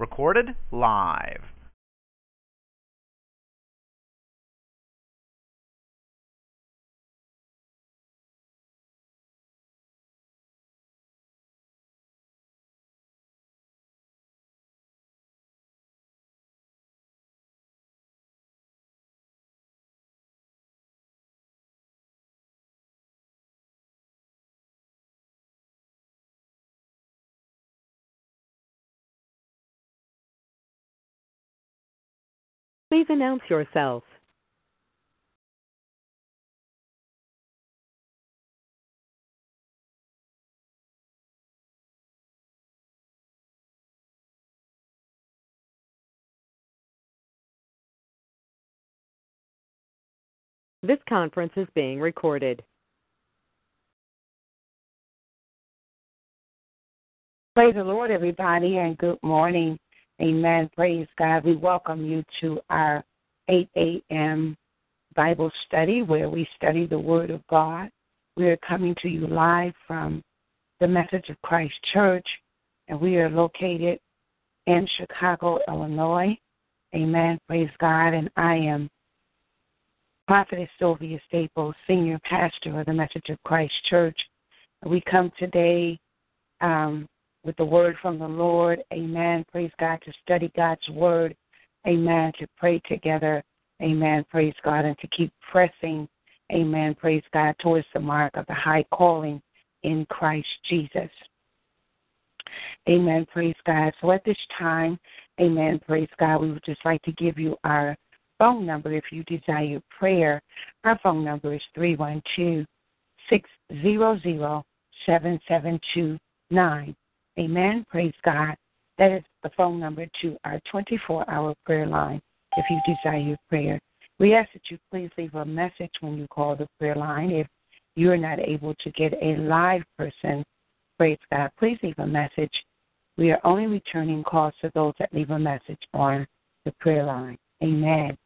Recorded live. Please announce yourself. This conference is being recorded. Praise the Lord, everybody, and good morning. Amen. Praise God. We welcome you to our 8 a.m. Bible study where we study the Word of God. We are coming to you live from the Message of Christ Church, and we are located in Chicago, Illinois. Amen. Praise God. And I am Prophetess Sylvia Staples, Senior Pastor of the Message of Christ Church. We come today um, with the word from the Lord. Amen. Praise God to study God's word. Amen. To pray together. Amen. Praise God. And to keep pressing. Amen. Praise God towards the mark of the high calling in Christ Jesus. Amen. Praise God. So at this time, amen. Praise God. We would just like to give you our phone number if you desire prayer. Our phone number is 312 600 7729. Amen. Praise God. That is the phone number to our 24 hour prayer line if you desire prayer. We ask that you please leave a message when you call the prayer line. If you're not able to get a live person, praise God, please leave a message. We are only returning calls to those that leave a message on the prayer line. Amen.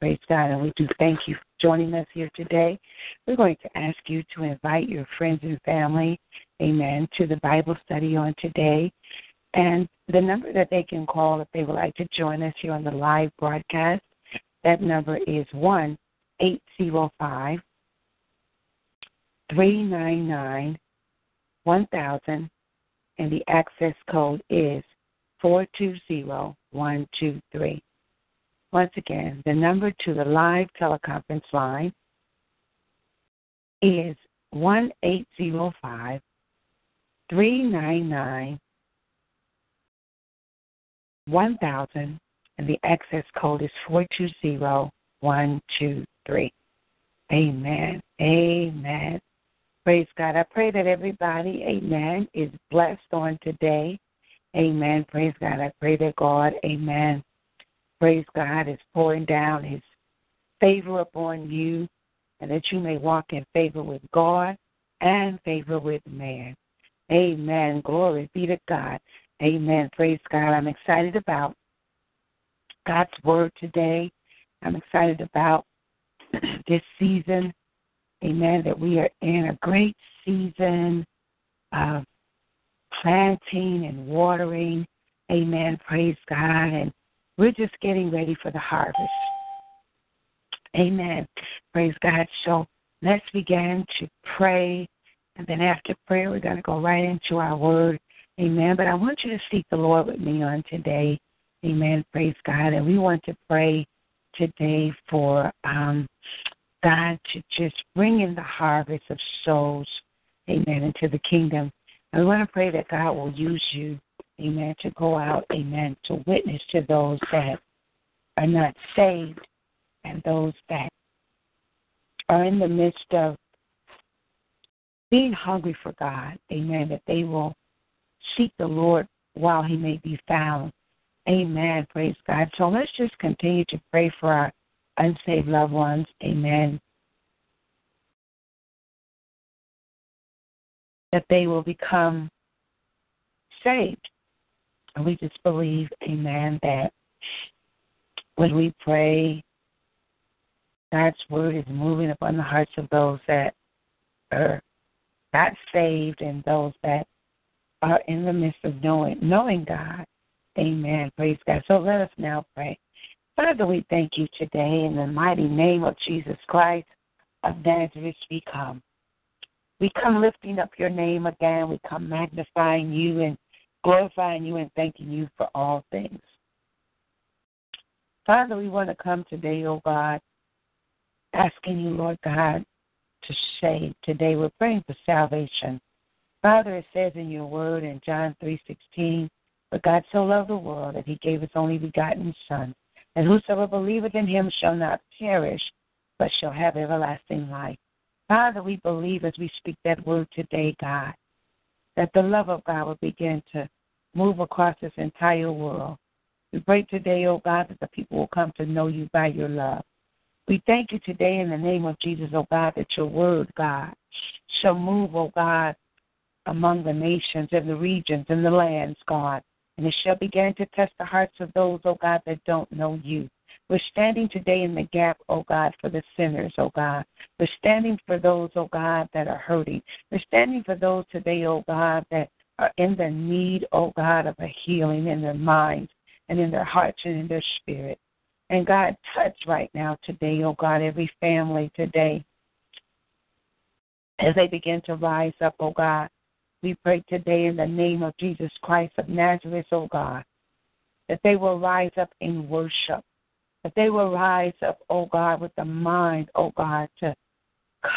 Praise God. And we do thank you for joining us here today. We're going to ask you to invite your friends and family, amen, to the Bible study on today. And the number that they can call if they would like to join us here on the live broadcast, that number is 1 805 399 1000, and the access code is 420123. Once again, the number to the live teleconference line is 1 805 399 1000, and the access code is 420123. Amen. Amen. Praise God. I pray that everybody, amen, is blessed on today. Amen. Praise God. I pray that God, amen, praise God, is pouring down his favor upon you and that you may walk in favor with God and favor with man. Amen. Glory be to God. Amen. Praise God. I'm excited about God's word today. I'm excited about this season. Amen. That we are in a great season of planting and watering. Amen. Praise God. And we're just getting ready for the harvest. Amen. Praise God. So let's begin to pray. And then after prayer, we're going to go right into our word. Amen. But I want you to seek the Lord with me on today. Amen. Praise God. And we want to pray today for um, God to just bring in the harvest of souls. Amen. Into the kingdom. And we want to pray that God will use you. Amen. To go out. Amen. To witness to those that are not saved and those that are in the midst of being hungry for God. Amen. That they will seek the Lord while he may be found. Amen. Praise God. So let's just continue to pray for our unsaved loved ones. Amen. That they will become saved. And we just believe, amen, that when we pray, God's word is moving upon the hearts of those that are not saved and those that are in the midst of knowing knowing God. Amen. Praise God. So let us now pray. Father, we thank you today in the mighty name of Jesus Christ of Nazareth. We come. We come lifting up your name again. We come magnifying you and glorifying you and thanking you for all things. Father, we want to come today, oh God, asking you, Lord God, to save. Today we're praying for salvation. Father, it says in your word in John 3.16, But God so loved the world that he gave his only begotten Son, and whosoever believeth in him shall not perish, but shall have everlasting life. Father, we believe as we speak that word today, God, that the love of God will begin to move across this entire world. We pray today, oh God, that the people will come to know you by your love. We thank you today in the name of Jesus, oh God, that your word, God, shall move, oh God, among the nations and the regions and the lands, God. And it shall begin to test the hearts of those, oh God, that don't know you. We're standing today in the gap, oh God, for the sinners, oh God. We're standing for those, oh God, that are hurting. We're standing for those today, oh God, that are in the need, oh God, of a healing in their minds and in their hearts and in their spirit. And God, touch right now today, oh God, every family today as they begin to rise up, oh God. We pray today in the name of Jesus Christ of Nazareth, oh God, that they will rise up in worship, that they will rise up, oh God, with the mind, oh God, to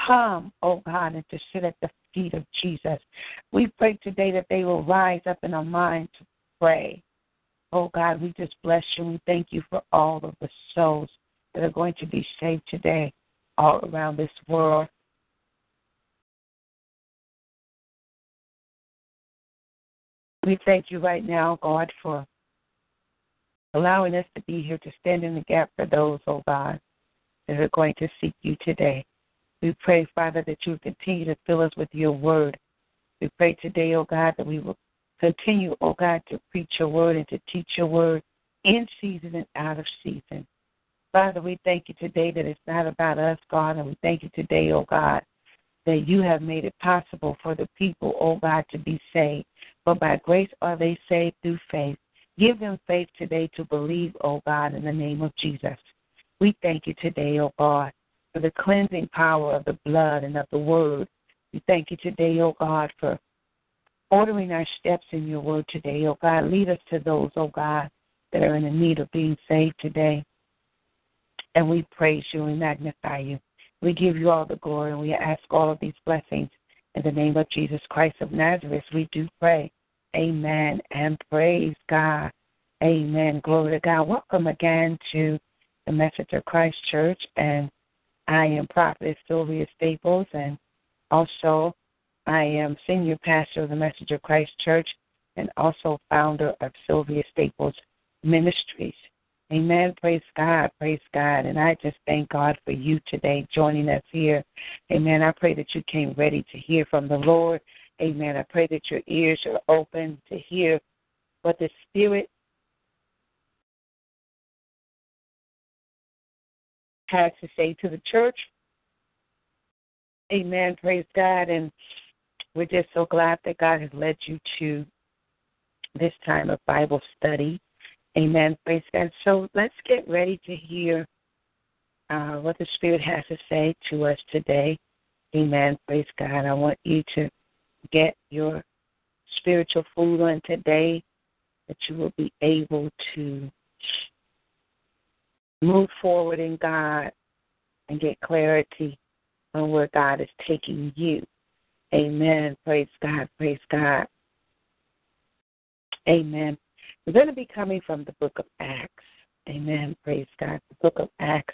come, oh God, and to sit at the feet of Jesus. We pray today that they will rise up in a mind to pray. Oh God, we just bless you. We thank you for all of the souls that are going to be saved today all around this world. We thank you right now, God, for allowing us to be here to stand in the gap for those, oh God, that are going to seek you today. We pray, Father, that you continue to fill us with your word. We pray today, oh God, that we will continue, oh God, to preach your word and to teach your word in season and out of season. Father, we thank you today that it's not about us, God, and we thank you today, oh God, that you have made it possible for the people, oh God, to be saved. For by grace are they saved through faith. Give them faith today to believe, oh God, in the name of Jesus. We thank you today, oh God, for the cleansing power of the blood and of the word. We thank you today, oh God, for ordering our steps in your word today, oh God. Lead us to those, oh God, that are in the need of being saved today. And we praise you and magnify you. We give you all the glory and we ask all of these blessings in the name of Jesus Christ of Nazareth. We do pray. Amen and praise God. Amen. Glory to God. Welcome again to the Message of Christ Church and I am Prophet Sylvia Staples, and also I am Senior Pastor of the Message of Christ Church and also founder of Sylvia Staples Ministries. Amen. Praise God. Praise God. And I just thank God for you today joining us here. Amen. I pray that you came ready to hear from the Lord. Amen. I pray that your ears are open to hear what the Spirit has to say to the church. Amen. Praise God. And we're just so glad that God has led you to this time of Bible study. Amen. Praise God. So let's get ready to hear uh, what the Spirit has to say to us today. Amen. Praise God. I want you to get your spiritual food on today, that you will be able to move forward in God and get clarity on where God is taking you. Amen. Praise God. Praise God. Amen. We're going to be coming from the book of Acts. Amen. Praise God. The book of Acts,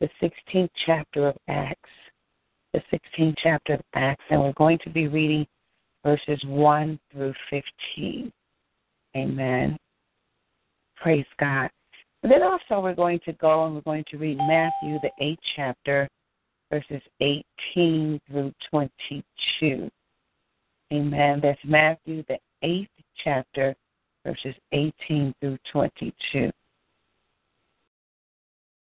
the 16th chapter of Acts. The 16th chapter of Acts, and we're going to be reading verses 1 through 15. Amen. Praise God. And then also we're going to go and we're going to read Matthew, the 8th chapter, verses 18 through 22. Amen. That's Matthew, the 8th chapter, verses 18 through 22.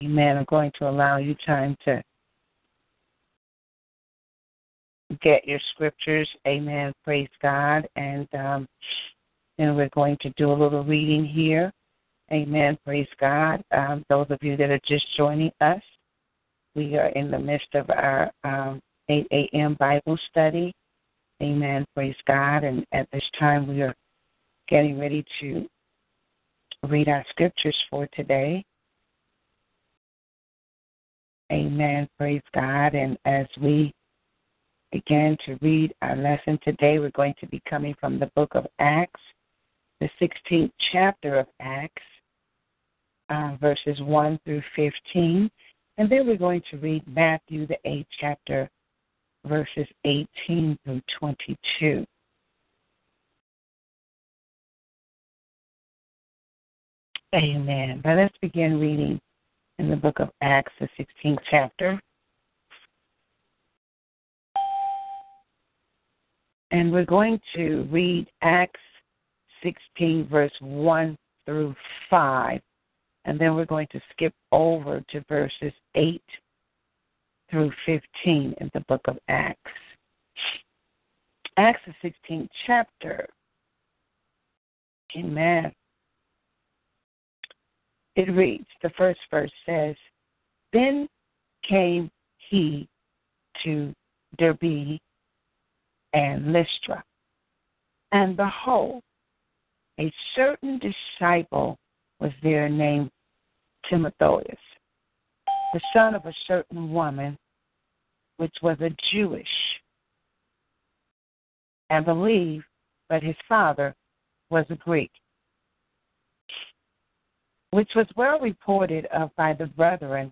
Amen. I'm going to allow you time to get your scriptures. Amen. Praise God. And um, we're going to do a little reading here. Amen. Praise God. Um, those of you that are just joining us, we are in the midst of our um, 8 a.m. Bible study. Amen. Praise God. And at this time, we are getting ready to read our scriptures for today. Amen. Praise God. And as we begin to read our lesson today, we're going to be coming from the book of Acts, the 16th chapter of Acts, uh, verses 1 through 15. And then we're going to read Matthew, the 8th chapter, verses 18 through 22. Amen. But let's begin reading in the book of Acts, the 16th chapter. And we're going to read Acts 16, verse 1 through 5. And then we're going to skip over to verses 8 through 15 in the book of Acts. Acts, the 16th chapter. Amen. It reads, the first verse says, Then came he to Derbe and Lystra. And behold, a certain disciple was there named Timotheus, the son of a certain woman which was a Jewish, and believed, but his father was a Greek, which was well reported of by the brethren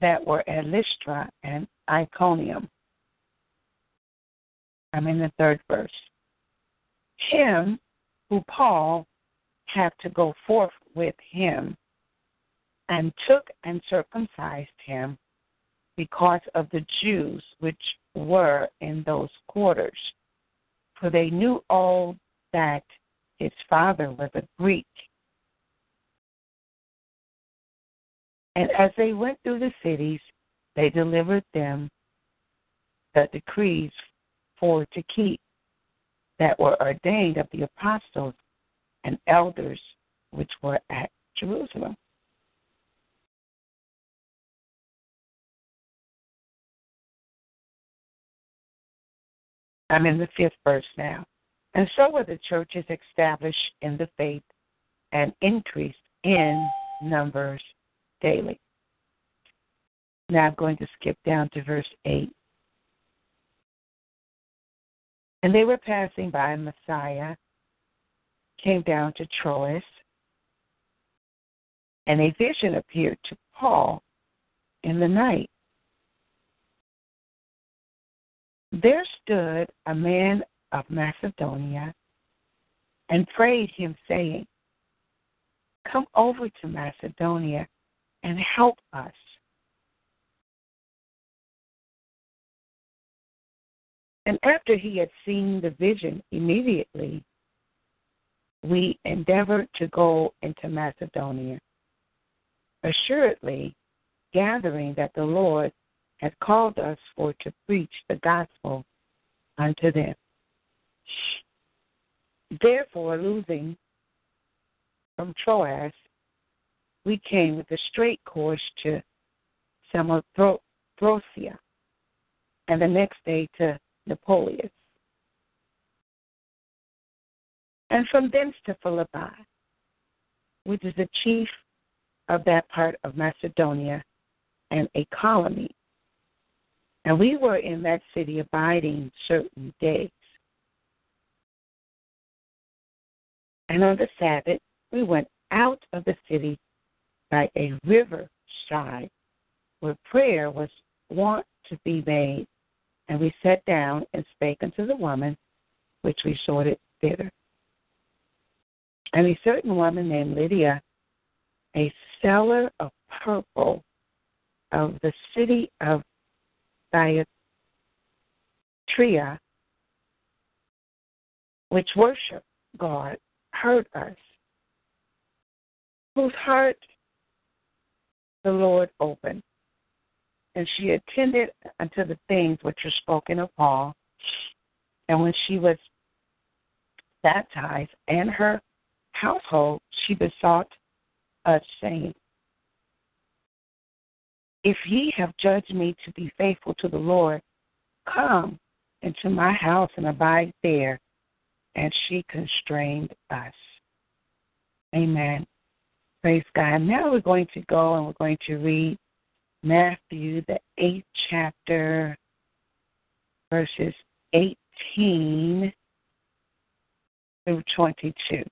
that were at Lystra and Iconium. I'm in the third verse. Him who Paul had to go forth with him and took and circumcised him because of the Jews which were in those quarters. For they knew all that his father was a Greek. And as they went through the cities, they delivered them the decrees for to keep that were ordained of the apostles and elders which were at Jerusalem. I'm in the fifth verse now. And so were the churches established in the faith and increased in numbers daily. Now I'm going to skip down to verse 8. And they were passing by Mysia, came down to Troas, and a vision appeared to Paul in the night. There stood a man of Macedonia and prayed him, saying, Come over to Macedonia and help us. And after he had seen the vision, immediately we endeavored to go into Macedonia, assuredly gathering that the Lord had called us for to preach the gospel unto them. Therefore, losing from Troas, we came with a straight course to Samothracia, and the next day to Neapolis, and from thence to Philippi, which is the chief of that part of Macedonia and a colony. And we were in that city abiding certain days. And on the Sabbath, we went out of the city by a river side where prayer was wont to be made. And we sat down and spake unto the woman, which resorted thither. And a certain woman named Lydia, a seller of purple of the city of Thyatira, which worship God, heard us, whose heart the Lord opened. And she attended unto the things which were spoken of Paul. And when she was baptized and her household, she besought us, saying, If ye have judged me to be faithful to the Lord, come into my house and abide there. And she constrained us. Amen. Praise God. Now we're going to go and we're going to read Matthew, the eighth chapter, verses 18 through 22.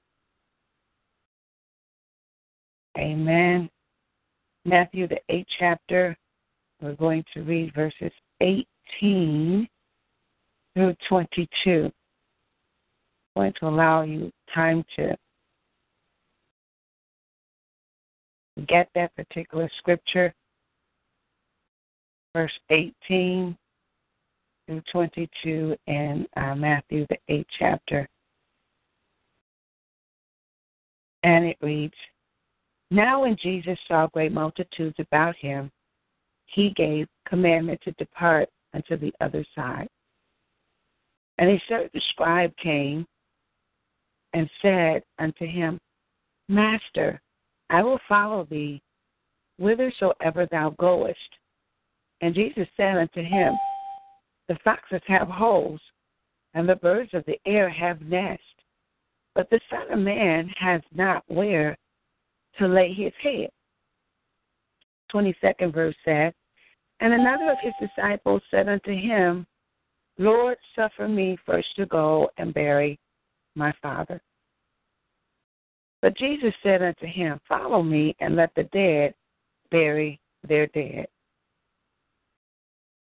Amen. Matthew, the eighth chapter, we're going to read verses 18 through 22. I'm going to allow you time to get that particular scripture, verse 18 through 22 in uh, Matthew, the eighth chapter. And it reads Now, when Jesus saw great multitudes about him, he gave commandment to depart unto the other side. And a certain scribe came and said unto him, Master, I will follow thee whithersoever thou goest. And Jesus said unto him, The foxes have holes, and the birds of the air have nests, but the Son of Man has not where to lay his head. 22nd verse says, And another of his disciples said unto him, Lord, suffer me first to go and bury my father. But Jesus said unto him, Follow me, and let the dead bury their dead.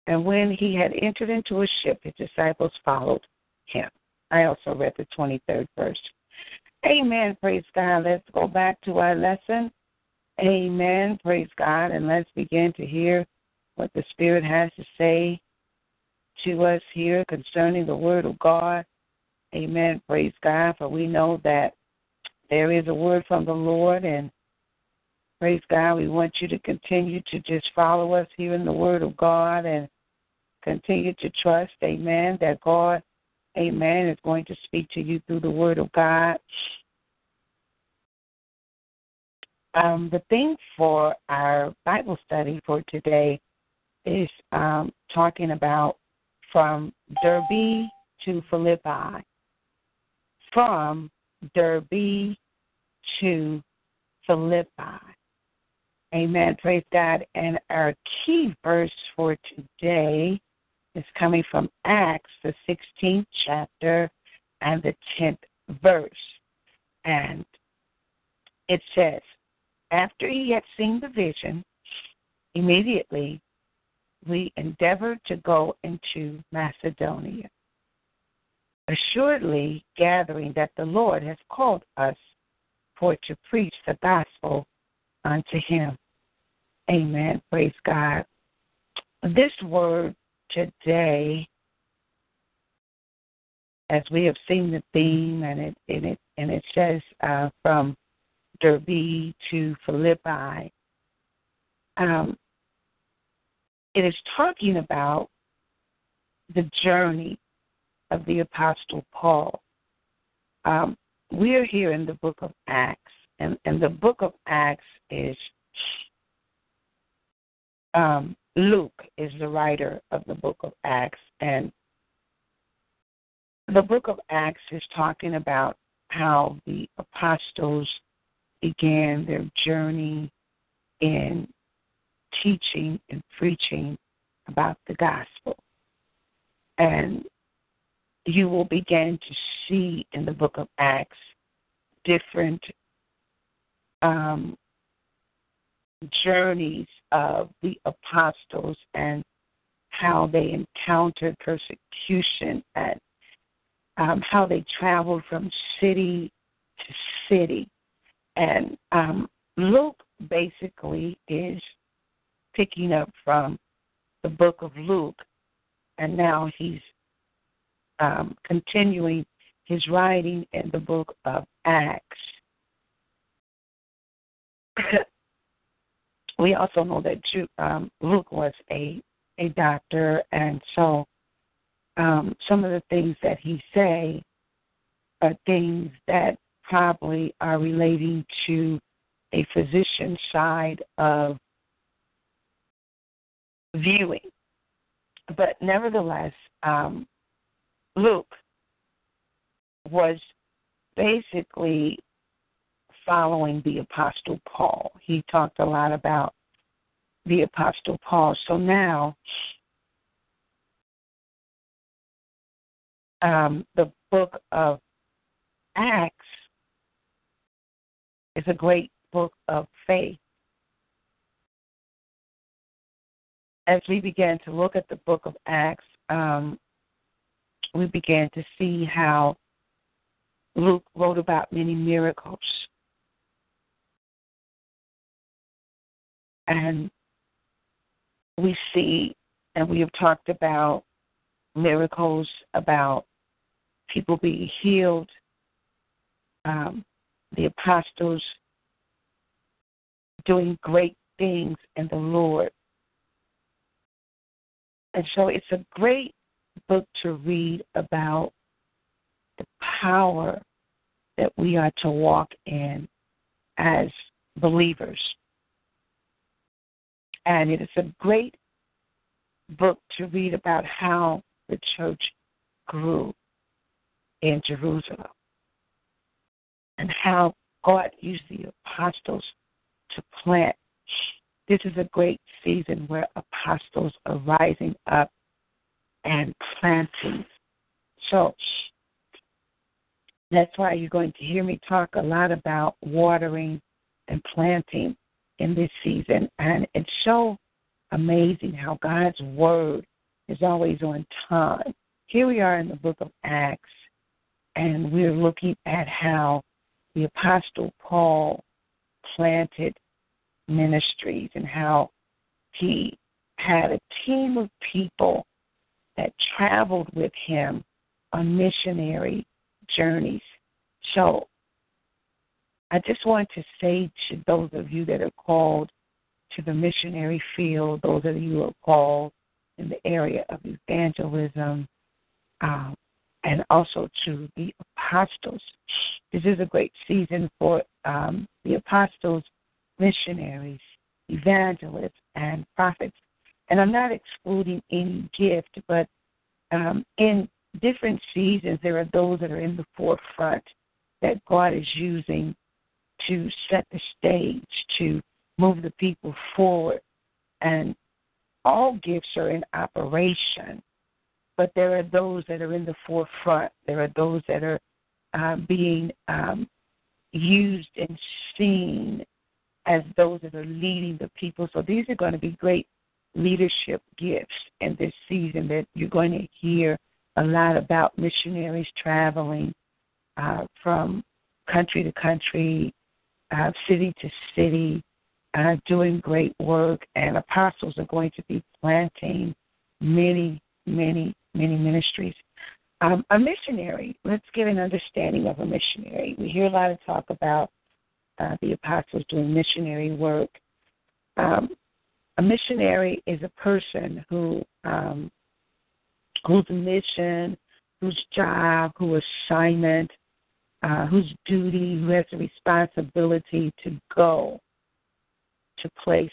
And when he had entered into a ship, his disciples followed him. I also read the 23rd verse. Amen. Praise God. Let's go back to our lesson. Amen. Praise God. And let's begin to hear what the Spirit has to say to us here concerning the Word of God. Amen. Praise God. For we know that there is a word from the Lord, and praise God, we want you to continue to just follow us here in the Word of God and continue to trust, amen, that God, amen, is going to speak to you through the Word of God. Um, the thing for our Bible study for today is um, talking about from Derbe to Philippi. From Derbe to Philippi. Amen. Praise God. And our key verse for today is coming from Acts, the 16th chapter and the 10th verse. And it says, After he had seen the vision, immediately we endeavored to go into Macedonia, assuredly gathering that the Lord has called us for to preach the gospel unto him. Amen. Praise God. This word today, as we have seen the theme, and it and it and it says uh, from Derbe to Philippi. Um, it is talking about the journey of the Apostle Paul. Um, we're here in the book of Acts, and, and the book of Acts is um, Luke is the writer of the book of Acts, and the book of Acts is talking about how the apostles began their journey in teaching and preaching about the gospel. And you will begin to see in the book of Acts different um, journeys of the apostles and how they encountered persecution and um, how they traveled from city to city. And um, Luke basically is picking up from the book of Luke, and now he's um, continuing his writing in the book of Acts. we also know that um, Luke was a a doctor, and so um, some of the things that he say are things that probably are relating to a physician side of viewing. But nevertheless, um, Luke was basically following the Apostle Paul. He talked a lot about the Apostle Paul. So now, um, the book of Acts is a great book of faith. As we began to look at the book of Acts, um, we began to see how Luke wrote about many miracles. And we see, and we have talked about miracles, about people being healed, um, the apostles doing great things in the Lord. And so it's a great book to read about the power that we are to walk in as believers. And it is a great book to read about how the church grew in Jerusalem and how God used the apostles to plant. This is a great season where apostles are rising up and planting. So that's why you're going to hear me talk a lot about watering and planting in this season. And it's so amazing how God's word is always on time. Here we are in the book of Acts, and we're looking at how the Apostle Paul planted ministries and how he had a team of people that traveled with him on missionary journeys. So I just want to say to those of you that are called to the missionary field, those of you who are called in the area of evangelism, um, and also to the apostles. This is a great season for um, the apostles, missionaries, evangelists, and prophets. And I'm not excluding any gift, but um, in different seasons, there are those that are in the forefront that God is using to set the stage, to move the people forward. And all gifts are in operation, but there are those that are in the forefront. There are those that are uh, being um, used and seen as those that are leading the people. So these are going to be great leadership gifts in this season that you're going to hear a lot about missionaries traveling uh, from country to country, uh, city to city, uh, doing great work, and apostles are going to be planting many, many, many ministries. Um, a missionary, let's get an understanding of a missionary. We hear a lot of talk about uh, the apostles doing missionary work. Um, a missionary is a person who um, whose mission, whose job, whose assignment, uh, whose duty, who has the responsibility to go to places,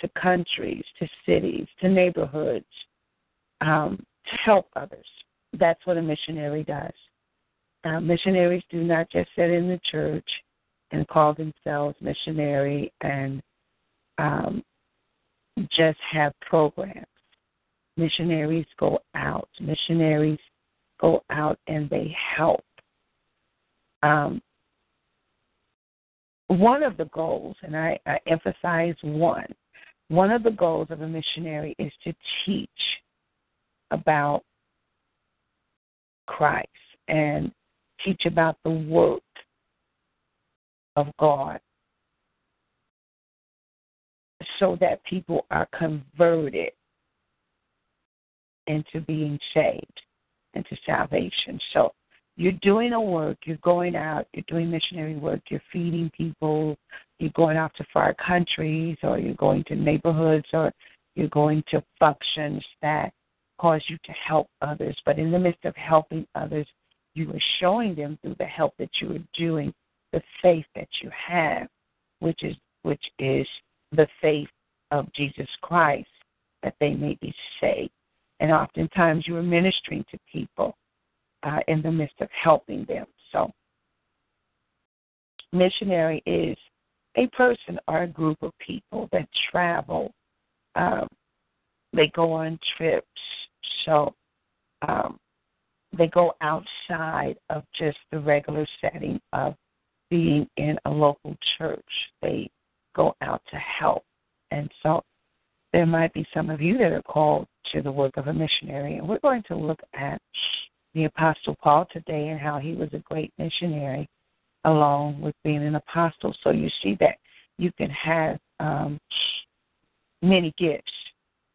to countries, to cities, to neighborhoods, um, to help others. That's what a missionary does. Uh, missionaries do not just sit in the church and call themselves missionary and um, just have programs. Missionaries go out. Missionaries go out and they help. Um, one of the goals, and I, I emphasize one, one of the goals of a missionary is to teach about Christ and teach about the work of God so that people are converted into being saved, into salvation. So you're doing a work, you're going out, you're doing missionary work, you're feeding people, you're going out to far countries, or you're going to neighborhoods, or you're going to functions that cause you to help others. But in the midst of helping others, you are showing them through the help that you are doing the faith that you have, which is which is the faith of Jesus Christ, that they may be saved. And oftentimes you are ministering to people uh, in the midst of helping them. So, missionary is a person or a group of people that travel. Um, they go on trips. So, um, they go outside of just the regular setting of being in a local church. They go out to help. And so there might be some of you that are called to the work of a missionary. And we're going to look at the Apostle Paul today and how he was a great missionary along with being an apostle. So you see that you can have um, many gifts.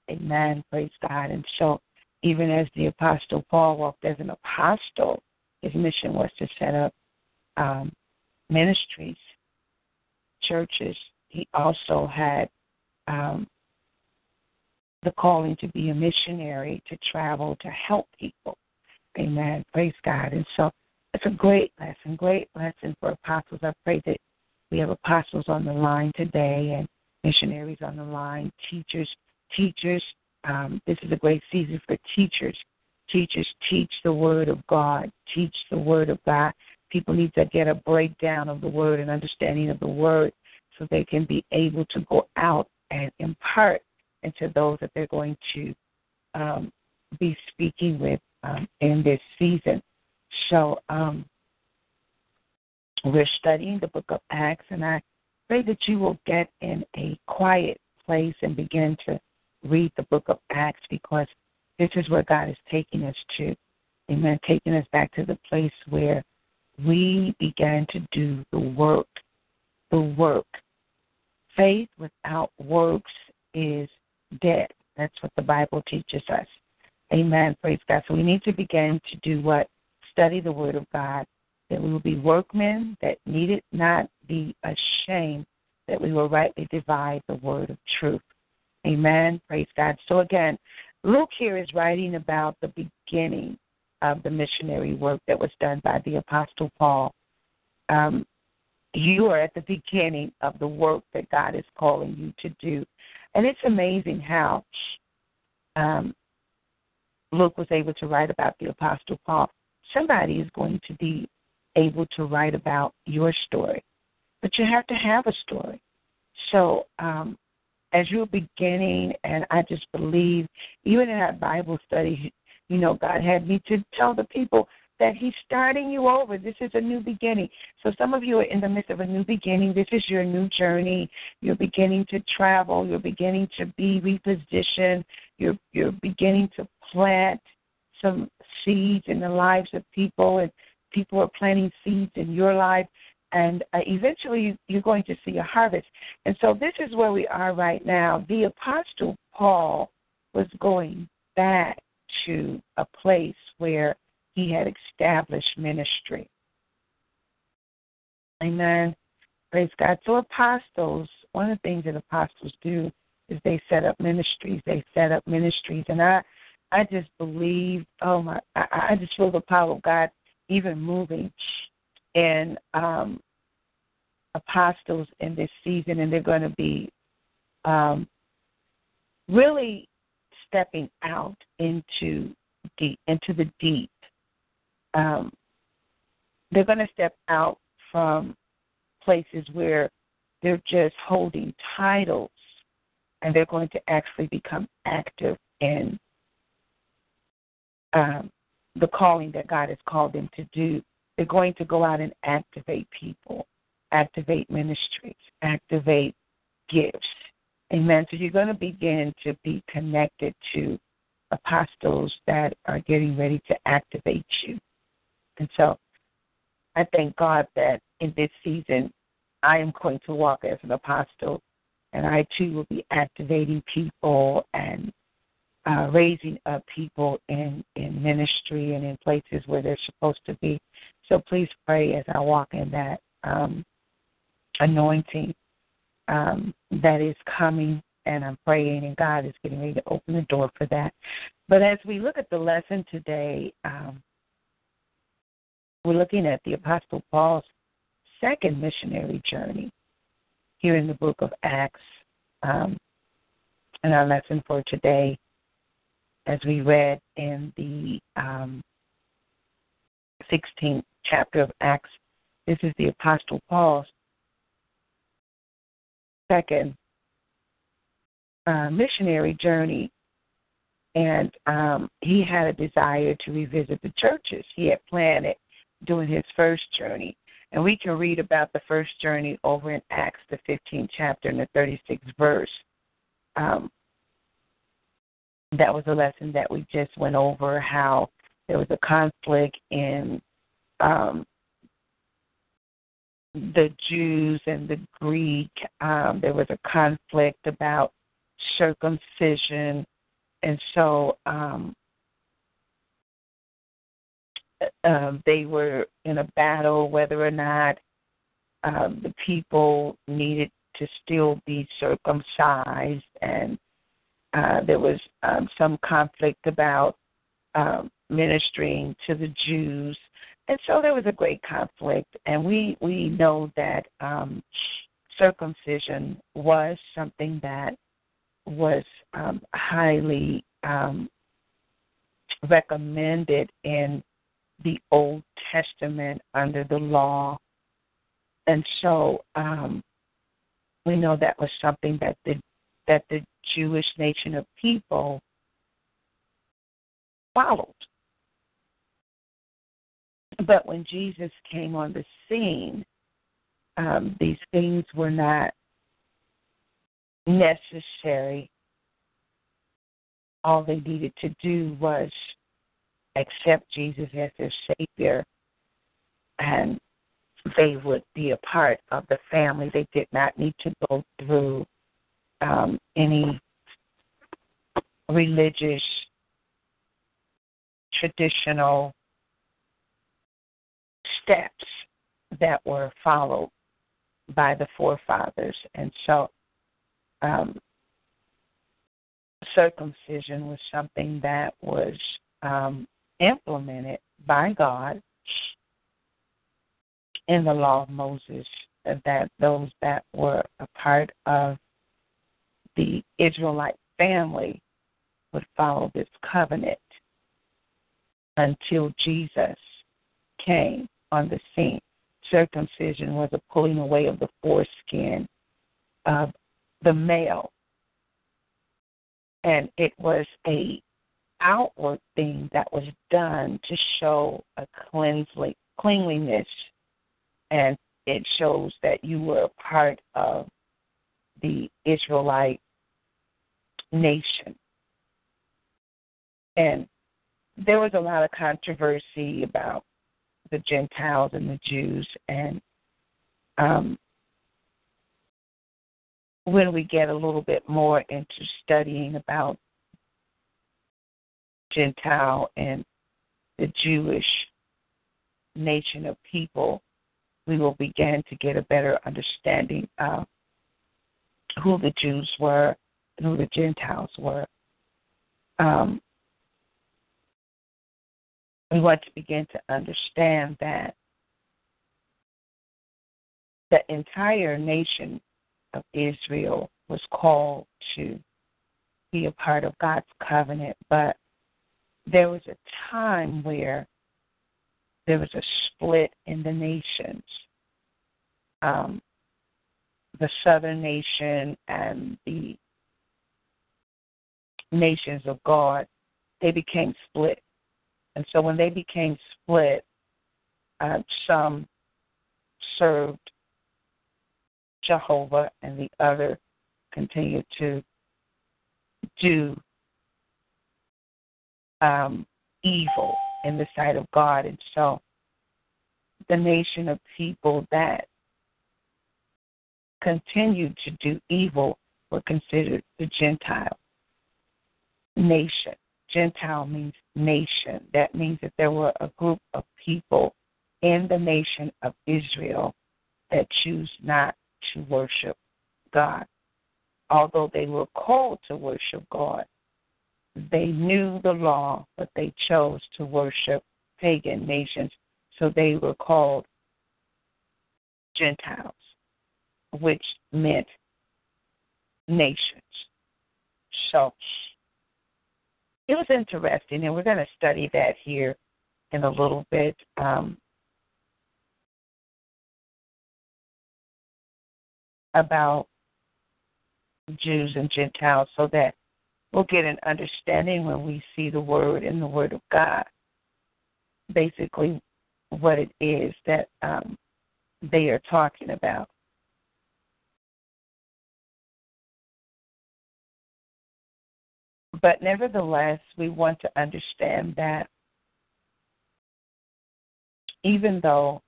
Amen. Praise God. And so even as the Apostle Paul walked as an apostle, his mission was to set up um, ministries, churches. He also had um, the calling to be a missionary, to travel, to help people. Amen. Praise God. And so it's a great lesson, great lesson for apostles. I pray that we have apostles on the line today and missionaries on the line, teachers, teachers. Um, this is a great season for teachers. Teachers teach the word of God, teach the word of God. People need to get a breakdown of the word and understanding of the word so they can be able to go out and impart into those that they're going to um, be speaking with um, in this season. So um, we're studying the book of Acts, and I pray that you will get in a quiet place and begin to read the book of Acts because this is where God is taking us to. Amen. Taking us back to the place where we began to do the work. The work. Faith without works is dead. That's what the Bible teaches us. Amen. Praise God. So we need to begin to do what? Study the Word of God, that we will be workmen that needed not be ashamed, that we will rightly divide the word of truth. Amen. Praise God. So again, Luke here is writing about the beginning of the missionary work that was done by the Apostle Paul. Um, you are at the beginning of the work that God is calling you to do. And it's amazing how um, Luke was able to write about the Apostle Paul. Somebody is going to be able to write about your story, but you have to have a story. So, um, as you're beginning, and I just believe, even in that Bible study, you know, God had me to tell the people that He's starting you over. This is a new beginning. So some of you are in the midst of a new beginning. This is your new journey. You're beginning to travel. You're beginning to be repositioned. You're you're beginning to plant some seeds in the lives of people, and people are planting seeds in your life. And uh, eventually, you're going to see a harvest. And so, this is where we are right now. The Apostle Paul was going back to a place where he had established ministry. Amen. Praise God. So apostles, one of the things that apostles do is they set up ministries. They set up ministries, and I, I just believe. Oh my! I, I just feel the power of God even moving in um, apostles in this season, and they're going to be um, really stepping out into deep, into the deep um, they're going to step out from places where they're just holding titles and they're going to actually become active in um, the calling that God has called them to do. They're going to go out and activate people, activate ministries, activate gifts. Amen. So you're going to begin to be connected to apostles that are getting ready to activate you. And so I thank God that in this season I am going to walk as an apostle and I too will be activating people and uh, raising up people in, in ministry and in places where they're supposed to be. So please pray as I walk in that um, anointing um, that is coming, and I'm praying, and God is getting ready to open the door for that. But as we look at the lesson today, um, we're looking at the Apostle Paul's second missionary journey here in the book of Acts. Um, and our lesson for today, as we read in the um, 16th chapter of Acts, this is the Apostle Paul's second uh, missionary journey. And um, he had a desire to revisit the churches he had planned it during his first journey. And we can read about the first journey over in Acts, the 15th chapter and the 36th verse. Um, that was a lesson that we just went over how there was a conflict in um, the Jews and the Greek. Um, there was a conflict about circumcision. And so um, uh, they were in a battle whether or not um, the people needed to still be circumcised, and uh, there was um, some conflict about um, ministering to the Jews, and so there was a great conflict. And we we know that um, circumcision was something that was um, highly um, recommended in the Old Testament under the law. And so um, we know that was something that the that the Jewish nation of people followed. But when Jesus came on the scene, um, these things were not necessary. All they needed to do was accept Jesus as their Savior, and they would be a part of the family. They did not need to go through um, any religious, traditional steps that were followed by the forefathers. And so um, circumcision was something that was um, implemented by God in the law of Moses that those that were a part of the Israelite family would follow this covenant until Jesus came on the scene. Circumcision was a pulling away of the foreskin of the male. And it was a outward thing that was done to show a cleansly, cleanliness, and it shows that you were a part of the Israelite nation. And there was a lot of controversy about the Gentiles and the Jews, and um, when we get a little bit more into studying about Gentile and the Jewish nation of people, we will begin to get a better understanding of who the Jews were and who the Gentiles were. Um, we want to begin to understand that the entire nation of Israel was called to be a part of God's covenant, but there was a time where there was a split in the nations. Um, the southern nation and the nations of God, they became split. And so when they became split, uh, some served Jehovah and the other continued to do um, evil in the sight of God. And so the nation of people that continued to do evil were considered the Gentile nation. Gentile means nation. That means that there were a group of people in the nation of Israel that choose not to worship God. Although they were called to worship God, they knew the law, but they chose to worship pagan nations. So they were called Gentiles, which meant nations. So it was interesting, and we're going to study that here in a little bit. Um, about Jews and Gentiles so that we'll get an understanding when we see the word in the word of God. Basically, what it is that um, they are talking about. But nevertheless, we want to understand that even though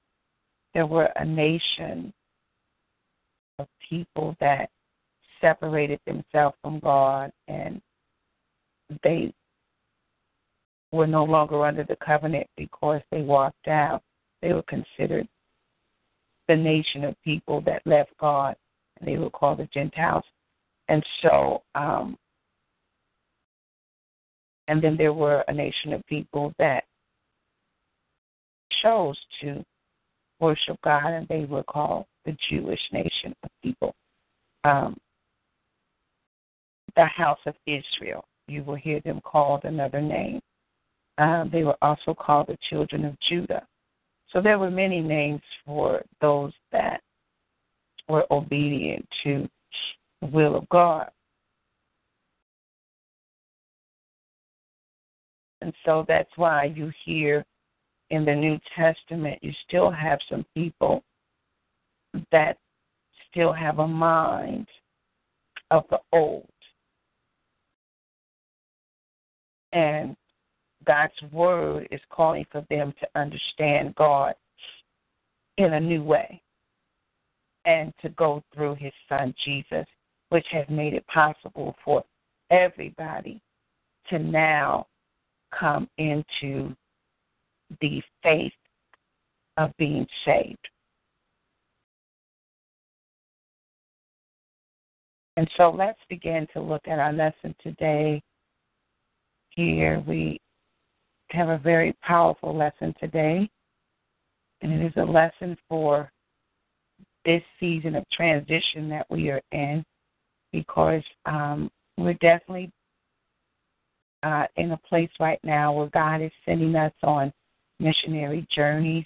there were a nation of people that separated themselves from God and they were no longer under the covenant because they walked out. They were considered the nation of people that left God, and they were called the Gentiles. And so, um, and then there were a nation of people that chose to worship God, and they were called the Jewish nation of people. Um, the house of Israel. You will hear them called another name. Uh, they were also called the children of Judah. So there were many names for those that were obedient to the will of God. And so that's why you hear in the New Testament, you still have some people that still have a mind of the old. And God's word is calling for them to understand God in a new way and to go through his son Jesus, which has made it possible for everybody to now come into the faith of being saved. And so let's begin to look at our lesson today. Here we have a very powerful lesson today, and it is a lesson for this season of transition that we are in because um, we're definitely uh, in a place right now where God is sending us on missionary journeys.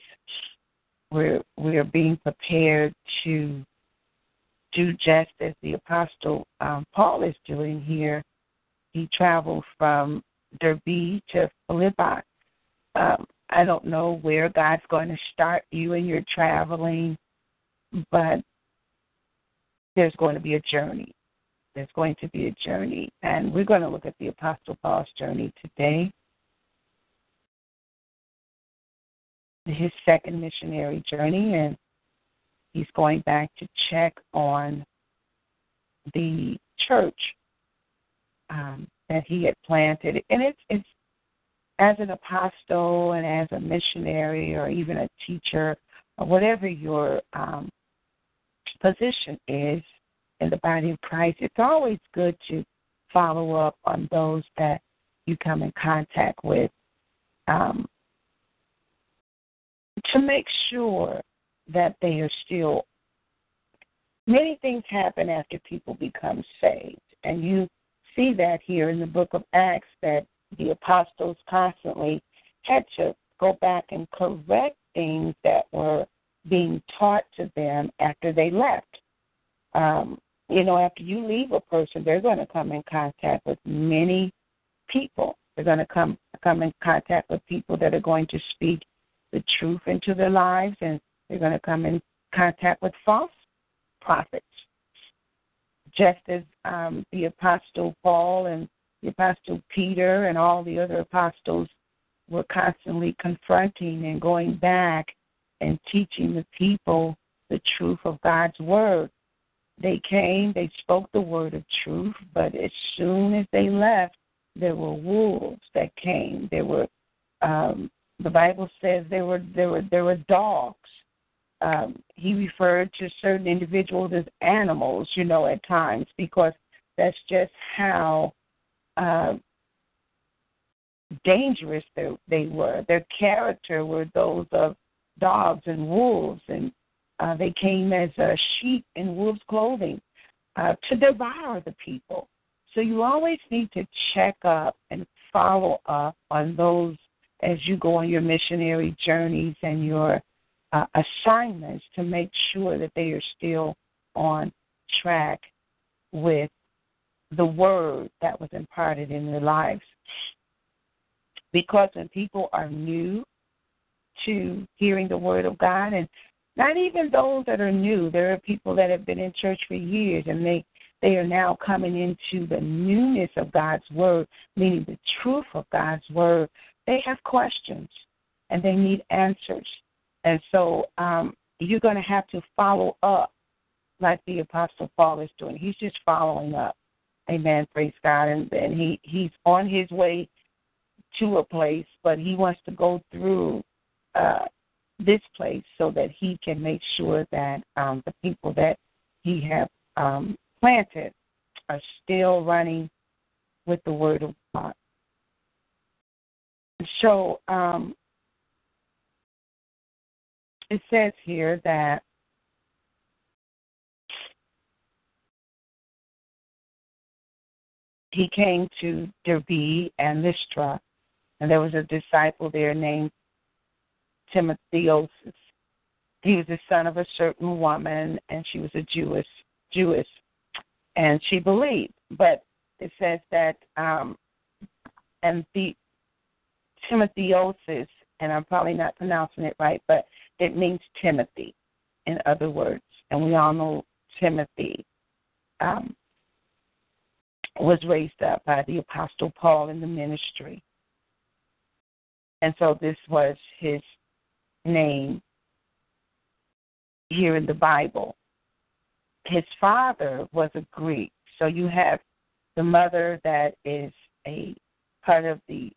We're we're being prepared to do just as the apostle um, Paul is doing here. He traveled from Derbe to Philippi. Um, I don't know where God's going to start you in your traveling, but there's going to be a journey. There's going to be a journey, and we're going to look at the Apostle Paul's journey today. His second missionary journey, and he's going back to check on the church um, that he had planted. And it's, it's as an apostle and as a missionary or even a teacher or whatever your um, position is in the body of Christ, it's always good to follow up on those that you come in contact with um, to make sure that they are still. Many things happen after people become saved, and you see that here in the book of Acts that the apostles constantly had to go back and correct things that were being taught to them after they left. Um, you know, after you leave a person, they're going to come in contact with many people. They're going to come come in contact with people that are going to speak the truth into their lives, and they're going to come in contact with false prophets just as um, the Apostle Paul and the Apostle Peter and all the other apostles were constantly confronting and going back and teaching the people the truth of God's word. They came, they spoke the word of truth, but as soon as they left, there were wolves that came. There were um, the Bible says there were there were there were dogs. Um, he referred to certain individuals as animals, you know, at times because that's just how uh, dangerous they, they were. Their character were those of dogs and wolves, and uh, they came as uh, sheep in wolves' clothing uh, to devour the people. So you always need to check up and follow up on those as you go on your missionary journeys and your uh, assignments to make sure that they are still on track with the word that was imparted in their lives. Because when people are new to hearing the word of God, and not even those that are new, there are people that have been in church for years and they they are now coming into the newness of God's word, meaning the truth of God's word. They have questions and they need answers. And so um, you're going to have to follow up like the Apostle Paul is doing. He's just following up. Amen. Praise God. And, and he, he's on his way to a place, but he wants to go through uh, this place so that he can make sure that um, the people that he have um, planted are still running with the Word of God. So um, it says here that he came to Derbe and Lystra, and there was a disciple there named Timotheus. He was the son of a certain woman, and she was a Jewess, Jewess, and she believed. But it says that, um, and the Timotheosis, and I'm probably not pronouncing it right, but it means Timothy, in other words. And we all know Timothy um, was raised up by the Apostle Paul in the ministry. And so this was his name here in the Bible. His father was a Greek. So you have the mother that is a part of the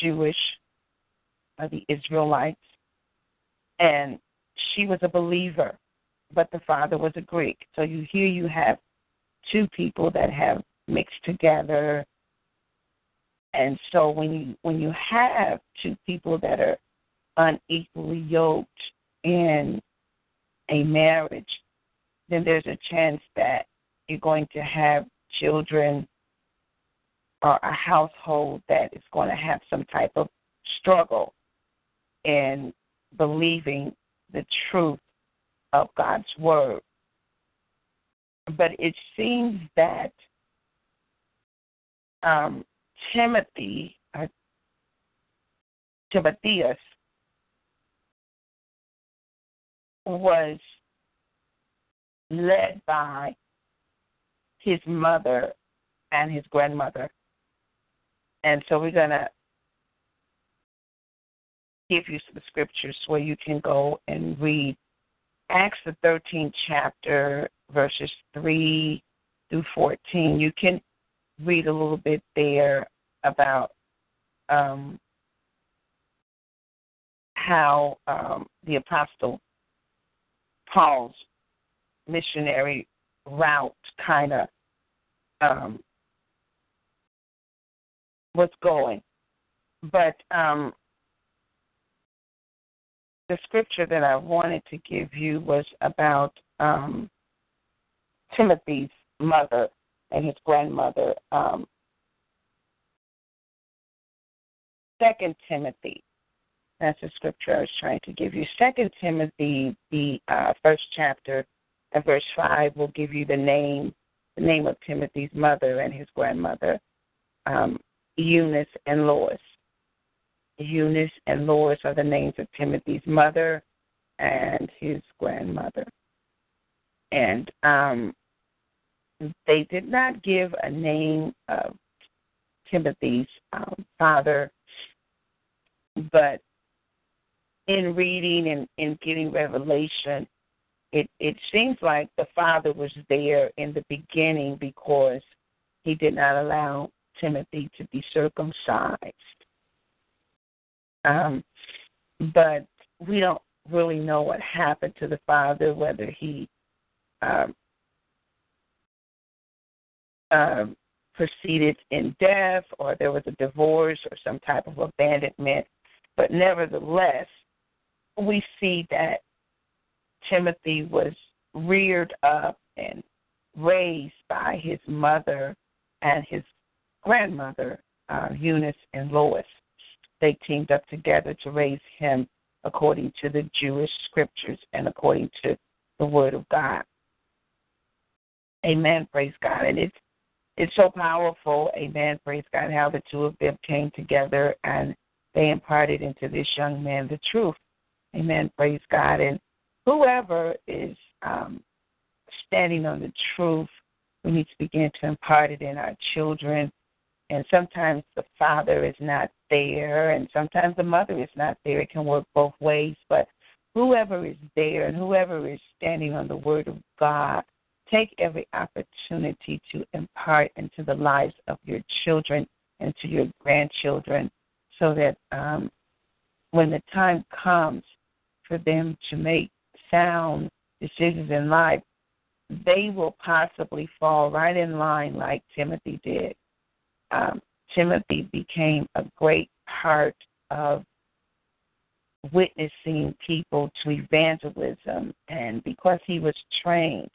Jewish, uh, the Israelites, and she was a believer, but the father was a Greek. So you here you have two people that have mixed together, and so when you when you have two people that are unequally yoked in a marriage, then there's a chance that you're going to have children or a household that is going to have some type of struggle in believing the truth of God's word. But it seems that um, Timothy, uh, Timotheus, was led by his mother and his grandmother and so we're going to give you some scriptures where you can go and read Acts, the 13th chapter, verses 3 through 14. You can read a little bit there about um, how um, the Apostle Paul's missionary route kind of um, was going. But um, the scripture that I wanted to give you was about um, Timothy's mother and his grandmother. Um, Second Timothy. That's the scripture I was trying to give you. Second Timothy, the uh, first chapter, and verse five will give you the name, the name of Timothy's mother and his grandmother. Um, Eunice and Lois. Eunice and Lois are the names of Timothy's mother and his grandmother. And um, they did not give a name of Timothy's um, father, but in reading and in getting revelation, it it seems like the father was there in the beginning because he did not allow Timothy to be circumcised. Um, but we don't really know what happened to the father, whether he um, um, proceeded in death or there was a divorce or some type of abandonment. But nevertheless, we see that Timothy was reared up and raised by his mother and his grandmother, uh, Eunice and Lois. They teamed up together to raise him according to the Jewish scriptures and according to the Word of God. Amen. Praise God. And it's it's so powerful. Amen. Praise God. How the two of them came together and they imparted into this young man the truth. Amen. Praise God. And whoever is um, standing on the truth, we need to begin to impart it in our children. And sometimes the father is not there, and sometimes the mother is not there. It can work both ways. But whoever is there and whoever is standing on the word of God, take every opportunity to impart into the lives of your children and to your grandchildren so that um, when the time comes for them to make sound decisions in life, they will possibly fall right in line like Timothy did. Um, Timothy became a great part of witnessing people to evangelism, and because he was trained,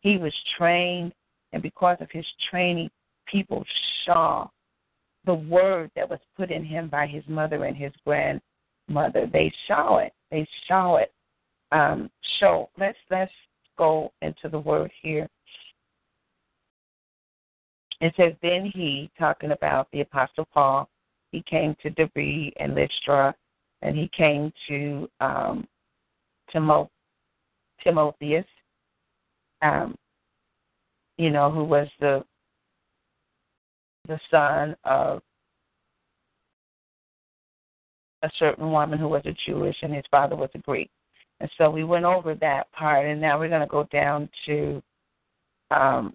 he was trained, and because of his training, people saw the word that was put in him by his mother and his grandmother. They saw it. They saw it. Um, so let's let's go into the word here. It says, Then he, talking about the Apostle Paul, he came to Derbe and Lystra, and he came to um, Timo- Timotheus, um, you know, who was the the son of a certain woman who was a Jewish, and his father was a Greek. And so we went over that part, and now we're going to go down to um,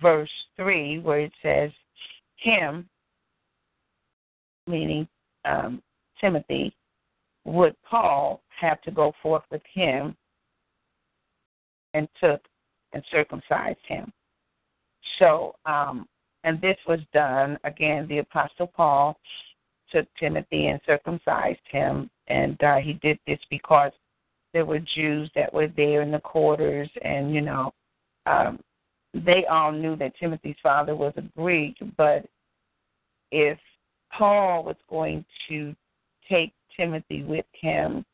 verse 3, where it says, Him, meaning um, Timothy, would Paul have to go forth with him and took and circumcised him. So, um, and this was done, again, the Apostle Paul took Timothy and circumcised him, and uh, he did this because there were Jews that were there in the quarters, and you know, um, they all knew that Timothy's father was a Greek, but if Paul was going to take Timothy with him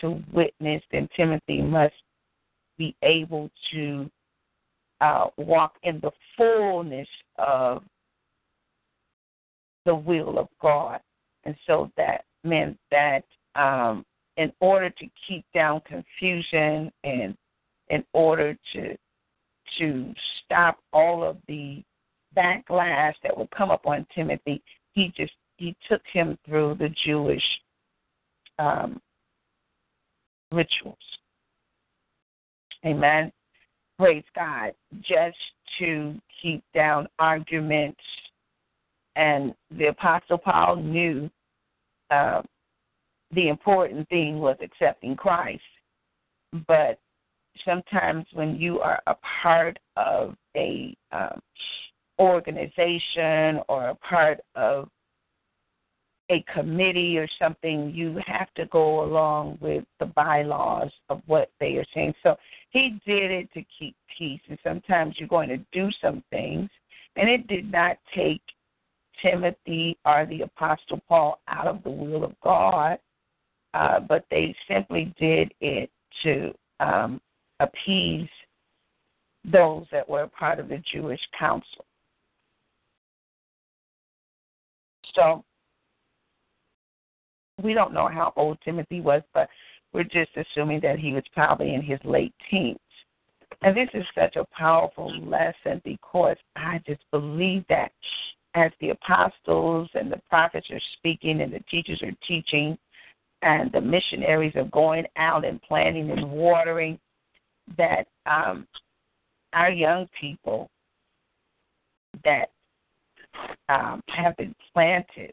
to witness, then Timothy must be able to uh, walk in the fullness of the will of God. And so that meant that um, in order to keep down confusion and in order to to stop all of the backlash that would come upon Timothy, he just he took him through the Jewish um, rituals. Amen. Praise God. Just to keep down arguments. And the Apostle Paul knew uh, the important thing was accepting Christ. But sometimes when you are a part of a um, organization or a part of a committee or something, you have to go along with the bylaws of what they are saying. So he did it to keep peace. And sometimes you're going to do some things, and it did not take Timothy or the Apostle Paul out of the will of God, uh, but they simply did it to um, appease those that were part of the Jewish council. So we don't know how old Timothy was, but we're just assuming that he was probably in his late teens. And this is such a powerful lesson because I just believe that as the apostles and the prophets are speaking and the teachers are teaching and the missionaries are going out and planting and watering, that um, our young people that um, have been planted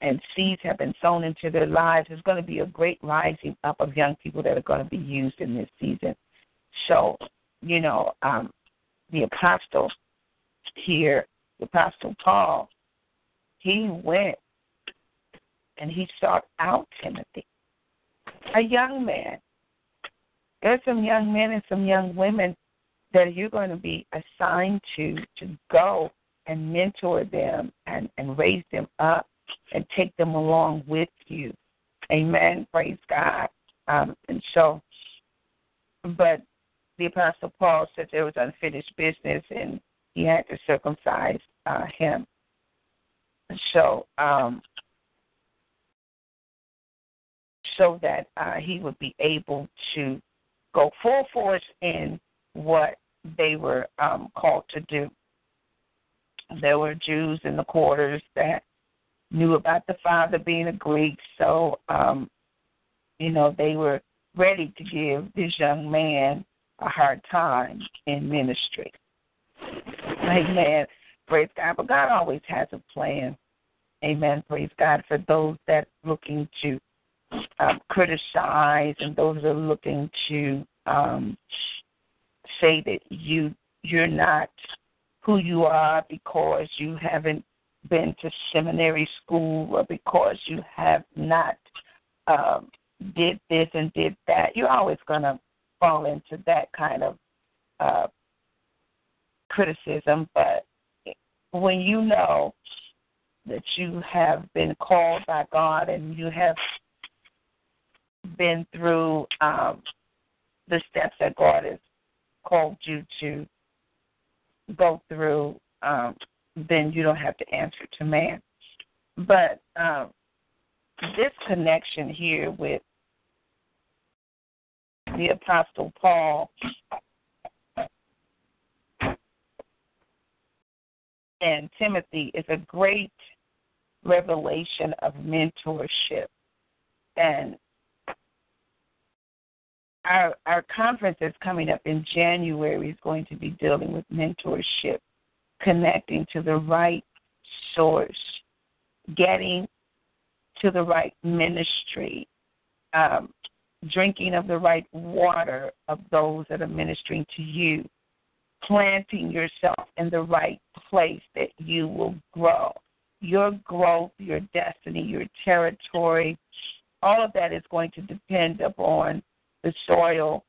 and seeds have been sown into their lives, there's going to be a great rising up of young people that are going to be used in this season. So, you know, um, the apostle here, the apostle Paul, he went and he sought out Timothy, a young man. There's some young men and some young women that you're going to be assigned to to go and mentor them and, and raise them up and take them along with you. Amen. Praise God. Um, and so, but the Apostle Paul said there was unfinished business and he had to circumcise uh, him. So, um, so that uh, he would be able to go full force in what they were um, called to do. There were Jews in the quarters that knew about the father being a Greek, so um, you know they were ready to give this young man a hard time in ministry. Amen. Praise God. But God always has a plan. Amen. Praise God for those that looking to um, criticize and those that are looking to um, say that you you're not who you are because you haven't been to seminary school or because you have not um, did this and did that. You're always going to fall into that kind of uh, criticism. But when you know that you have been called by God and you have been through um, the steps that God has called you to go through, um, then you don't have to answer to man. But um, this connection here with the Apostle Paul and Timothy is a great revelation of mentorship. And our our conference that's coming up in January is going to be dealing with mentorship, connecting to the right source, getting to the right ministry, um, drinking of the right water of those that are ministering to you, planting yourself in the right place that you will grow. Your growth, your destiny, your territory, all of that is going to depend upon the soil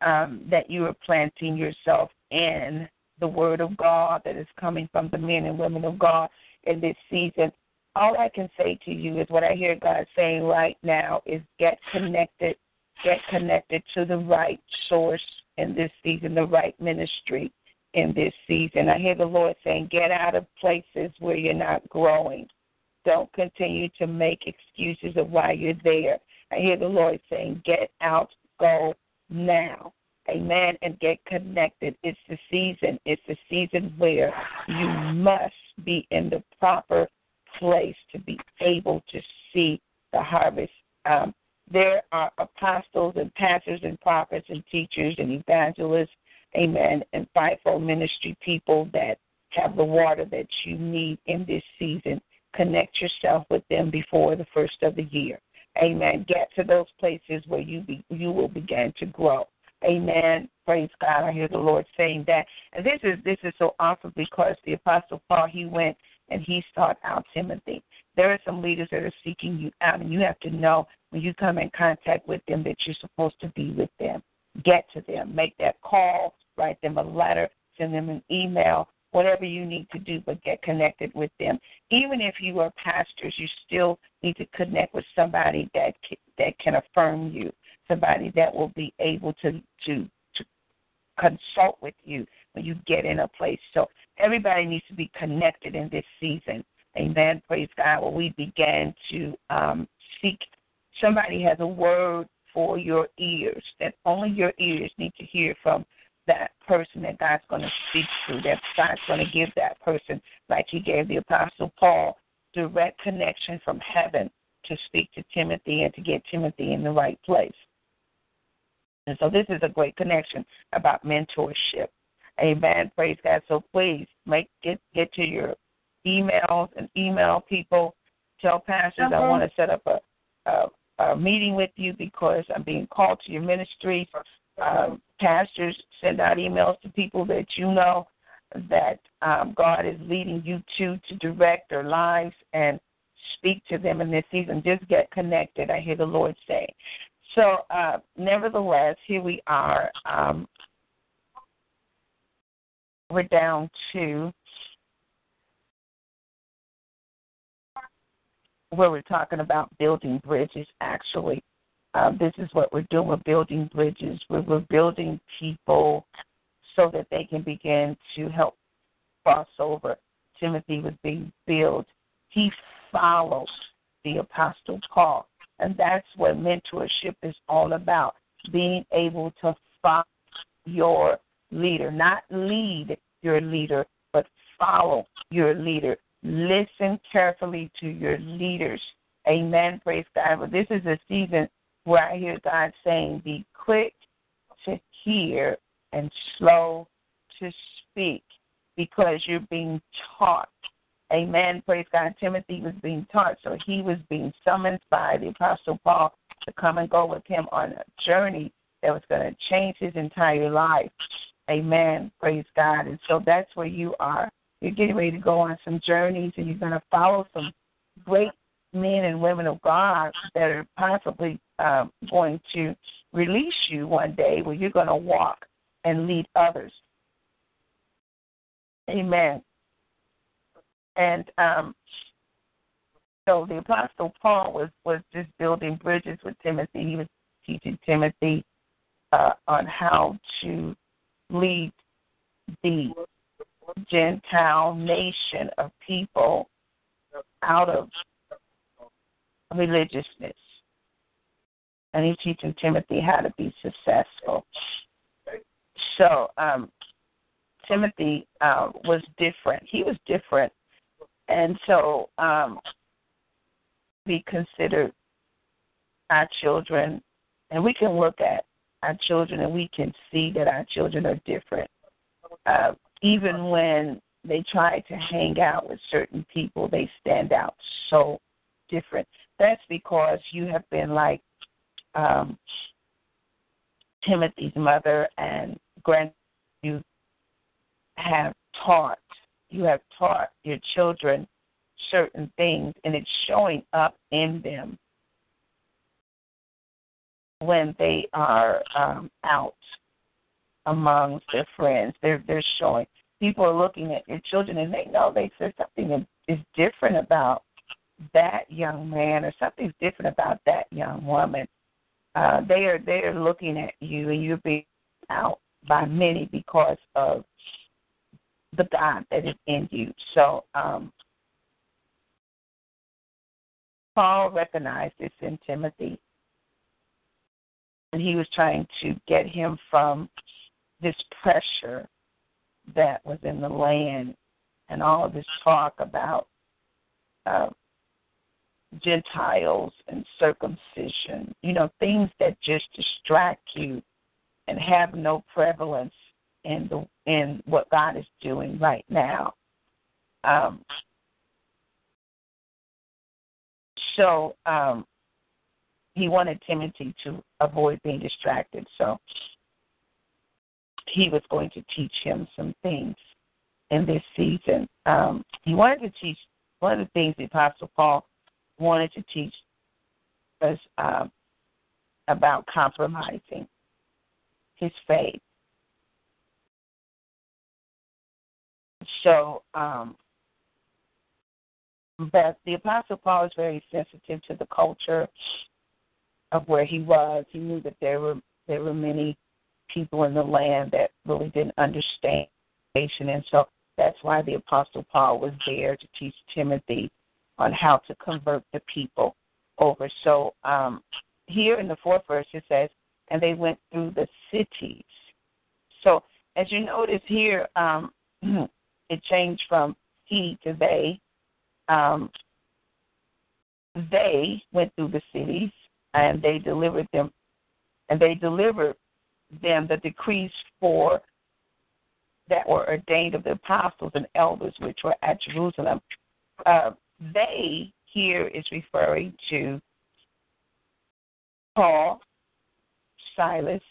um, that you are planting yourself in, the Word of God that is coming from the men and women of God in this season. All I can say to you is what I hear God saying right now is get connected, get connected to the right source in this season, the right ministry in this season. I hear the Lord saying, get out of places where you're not growing. Don't continue to make excuses of why you're there. I hear the Lord saying, Get out, go now. Amen. And get connected. It's the season. It's the season where you must be in the proper place to be able to see the harvest. Um, there are apostles and pastors and prophets and teachers and evangelists, amen, and fivefold ministry people that have the water that you need in this season. Connect yourself with them before the first of the year. Amen. Get to those places where you be, you will begin to grow. Amen. Praise God. I hear the Lord saying that. And this is this is so awesome because the Apostle Paul he went and he sought out Timothy. There are some leaders that are seeking you out, and you have to know when you come in contact with them that you're supposed to be with them. Get to them. Make that call. Write them a letter. Send them an email whatever you need to do, but get connected with them. Even if you are pastors, you still need to connect with somebody that that can affirm you, somebody that will be able to to to consult with you when you get in a place. So everybody needs to be connected in this season. Amen. Praise God. Well, we began to um, seek. Somebody has a word for your ears, that only your ears need to hear from that person that God's going to speak to, that God's going to give that person, like He gave the Apostle Paul, direct connection from heaven to speak to Timothy and to get Timothy in the right place. And so this is a great connection about mentorship. Amen. Praise God. So please make get get to your emails and email people. Tell pastors I uh-huh. want to set up a, a, a meeting with you because I'm being called to your ministry. Um, pastors send out emails to people that you know that um, God is leading you to to direct their lives and speak to them in this season. Just get connected. I hear the Lord say. So, uh, nevertheless, here we are. Um, we're down to where we're talking about building bridges, actually. Uh, this is what we're doing. We're building bridges. We're, we're building people so that they can begin to help cross over. Timothy was being built. He followed the Apostle Paul. And that's what mentorship is all about being able to follow your leader, not lead your leader, but follow your leader. Listen carefully to your leaders. Amen. Praise God. But this is a season where I hear God saying, be quick to hear and slow to speak because you're being taught. Amen. Praise God. Timothy was being taught, so he was being summoned by the Apostle Paul to come and go with him on a journey that was going to change his entire life. Amen. Praise God. And so that's where you are. You're getting ready to go on some journeys and you're going to follow some great men and women of God that are possibly um, going to release you one day where you're going to walk and lead others. Amen. And um, so the Apostle Paul was, was just building bridges with Timothy. He was teaching Timothy uh, on how to lead the Gentile nation of people out of religiousness. And he's teaching Timothy how to be successful. So um, Timothy uh, was different. He was different. And so um, we consider our children, and we can look at our children and we can see that our children are different. Uh, even when they try to hang out with certain people, they stand out so different. That's because you have been like um, Timothy's mother and grand. You have taught. You have taught your children certain things, and it's showing up in them when they are um, out among their friends. They're they're showing. People are looking at your children and they know they something is different about that young man or something's different about that young woman. Uh, they are they are looking at you and you're being out by many because of the God that is in you. So um, Paul recognized this in Timothy and he was trying to get him from this pressure that was in the land and all this talk about uh, Gentiles and circumcision, you know, things that just distract you and have no prevalence in the in what God is doing right now. Um, so um, he wanted Timothy to avoid being distracted. So he was going to teach him some things in this season. Um, he wanted to teach one of the things the Apostle Paul wanted to teach us um, about compromising his faith. So, um, but the Apostle Paul is very sensitive to the culture of where he was. He knew that there were there were many people in the land that really didn't understand and so that's why the apostle Paul was there to teach Timothy on how to convert the people over. So um, here in the fourth verse it says, and they went through the cities. So as you notice here, um, it changed from he to they. Um, they went through the cities and they delivered them, and they delivered them the decrees for that were ordained of the apostles and elders which were at Jerusalem. Uh, they here is referring to Paul, Silas,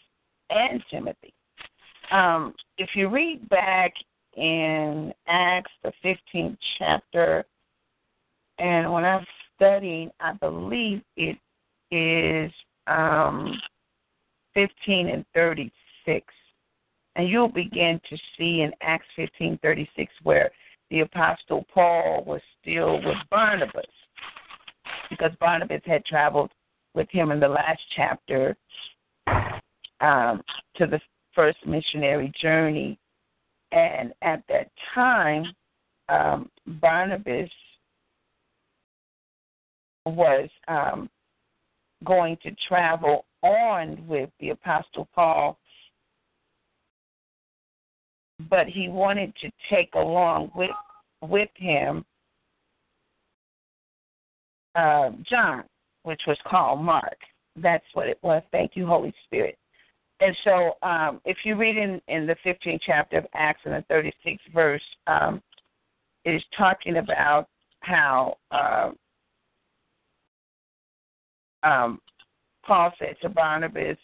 and Timothy. Um, if you read back in Acts, the 15th chapter, and when I'm studying, I believe it is um, 15 and 36. And you'll begin to see in Acts 15:36 where the apostle Paul was still with Barnabas because Barnabas had traveled with him in the last chapter um, to the first missionary journey. And at that time, um, Barnabas was um, going to travel on with the Apostle Paul, but he wanted to take along with with him uh, John, which was called Mark. That's what it was. Thank you, Holy Spirit. And so, um, if you read in, in the 15th chapter of Acts and the 36th verse, um, it is talking about how uh, um, Paul said to Barnabas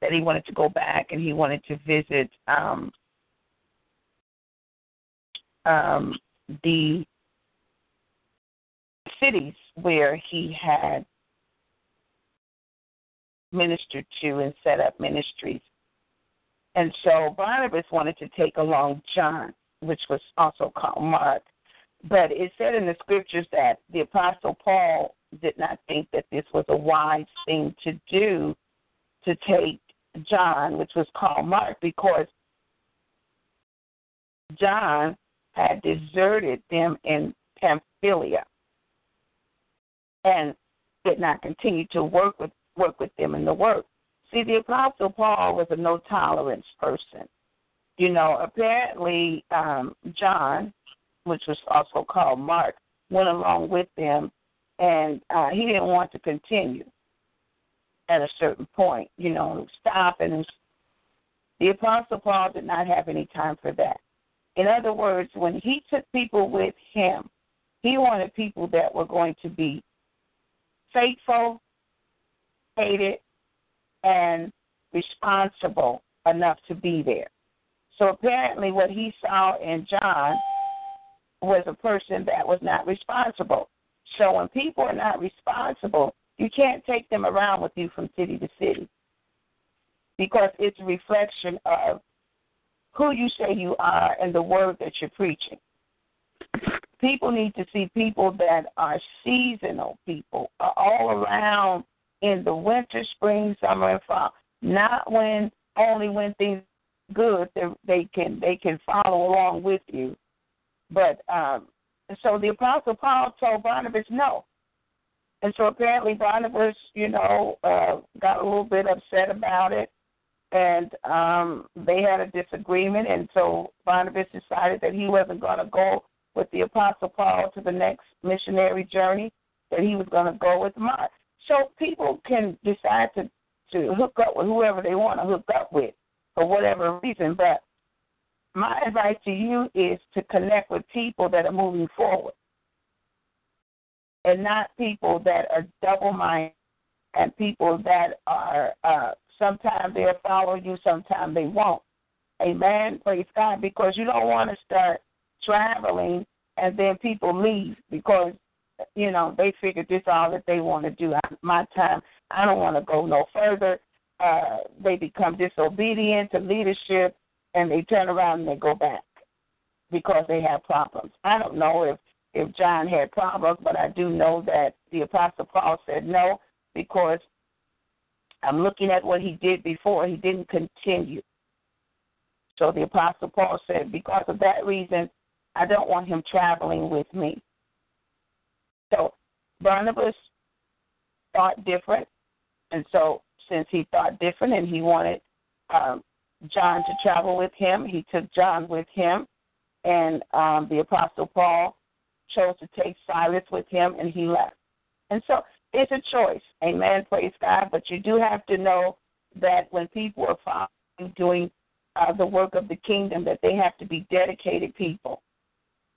that he wanted to go back and he wanted to visit um, um, the cities where he had ministered to and set up ministries. And so Barnabas wanted to take along John, which was also called Mark. But it said in the scriptures that the Apostle Paul did not think that this was a wise thing to do to take John, which was called Mark, because John had deserted them in Pamphylia and did not continue to work with work with them in the work. See, the Apostle Paul was a no tolerance person. You know, apparently um, John, which was also called Mark, went along with them and uh, he didn't want to continue at a certain point, you know, stop. And the Apostle Paul did not have any time for that. In other words, when he took people with him, he wanted people that were going to be faithful, hated, and responsible enough to be there. So apparently, what he saw in John was a person that was not responsible. So when people are not responsible, you can't take them around with you from city to city because it's a reflection of who you say you are and the word that you're preaching. People need to see people that are seasonal people, are all around in the winter, spring, summer, and fall. Not when only when things good they, can they can follow along with you, but um, so the Apostle Paul told Barnabas no. And so apparently Barnabas, you know, uh, got a little bit upset about it. And um, they had a disagreement. And so Barnabas decided that he wasn't going to go with the Apostle Paul to the next missionary journey, that he was going to go with Mark. So people can decide to, to hook up with whoever they want to hook up with for whatever reason. But my advice to you is to connect with people that are moving forward and not people that are double minded and people that are uh sometimes they'll follow you, sometimes they won't. Amen. Praise God. Because you don't want to start traveling and then people leave because you know they figure this all that they want to do. I, my time, I don't want to go no further. Uh, they become disobedient to leadership and they turn around and they go back because they have problems. I don't know if if John had problems, but I do know that the Apostle Paul said no because I'm looking at what he did before. He didn't continue. So the Apostle Paul said, because of that reason, I don't want him traveling with me. So Barnabas thought different. And so, since he thought different and he wanted um, John to travel with him, he took John with him. And um, the Apostle Paul chose to take Silas with him, and he left. And so, it's a choice. Amen. Praise God. But you do have to know that when people are doing uh, the work of the kingdom, that they have to be dedicated people.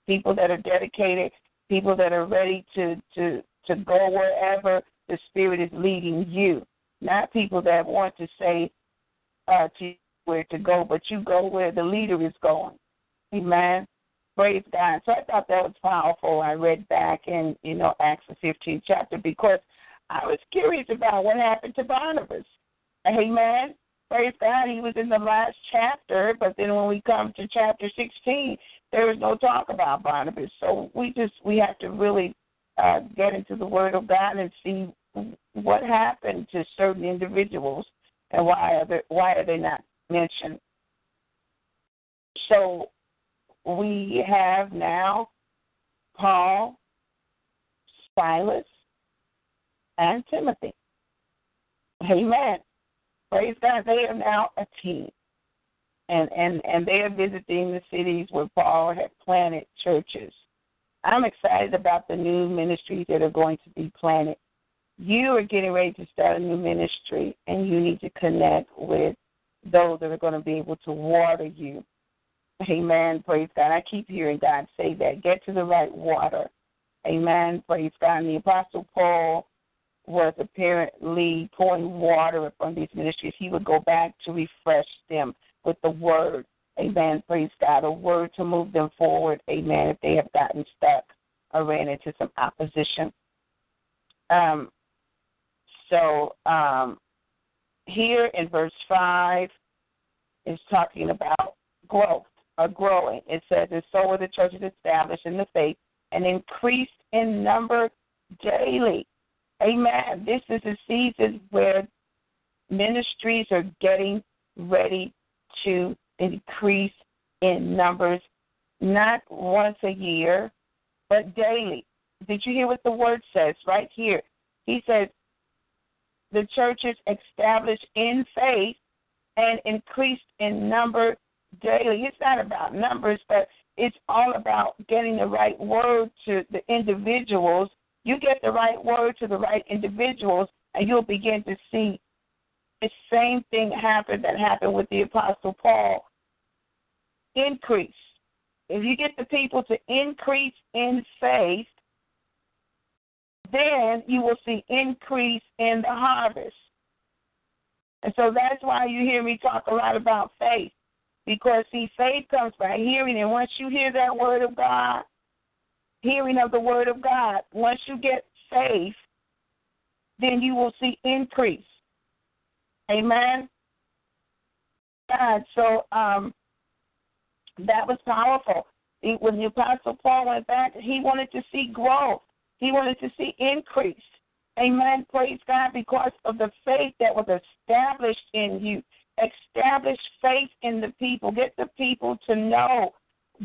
People that are dedicated, people that are ready to, to, to go wherever the Spirit is leading you. Not people that want to say uh, to you where to go, but you go where the leader is going. Amen. Praise God. So I thought that was powerful. I read back in, you know, Acts the 15th chapter because I was curious about what happened to Barnabas. Amen. Praise God. He was in the last chapter, but then when we come to chapter 16, there is no talk about Barnabas. So we just we have to really uh, get into the Word of God and see what happened to certain individuals and why are they, why are they not mentioned. So we have now Paul, Silas, and Timothy. Amen. Praise God. They are now a team. And, and, and they are visiting the cities where Paul had planted churches. I'm excited about the new ministries that are going to be planted. You are getting ready to start a new ministry, and you need to connect with those that are going to be able to water you Amen. Praise God. I keep hearing God say that. Get to the right water. Amen. Praise God. And the Apostle Paul was apparently pouring water upon these ministries. He would go back to refresh them with the word. Amen. Praise God. A word to move them forward. Amen. If they have gotten stuck or ran into some opposition. Um, so um, here in verse 5 is talking about growth are growing. It says, and so were the churches established in the faith and increased in number daily. Amen. This is a season where ministries are getting ready to increase in numbers, not once a year, but daily. Did you hear what the word says right here? He says, the churches established in faith and increased in number daily. It's not about numbers, but it's all about getting the right word to the individuals. You get the right word to the right individuals, and you'll begin to see the same thing happen that happened with the Apostle Paul increase. If you get the people to increase in faith, then you will see increase in the harvest. And so that's why you hear me talk a lot about faith. Because, see, faith comes by hearing, and once you hear that word of God, hearing of the word of God, once you get faith, then you will see increase. Amen. God, so um, that was powerful. When the Apostle Paul went back, he wanted to see growth. He wanted to see increase. Amen. Praise God because of the faith that was established in you establish faith in the people. Get the people to know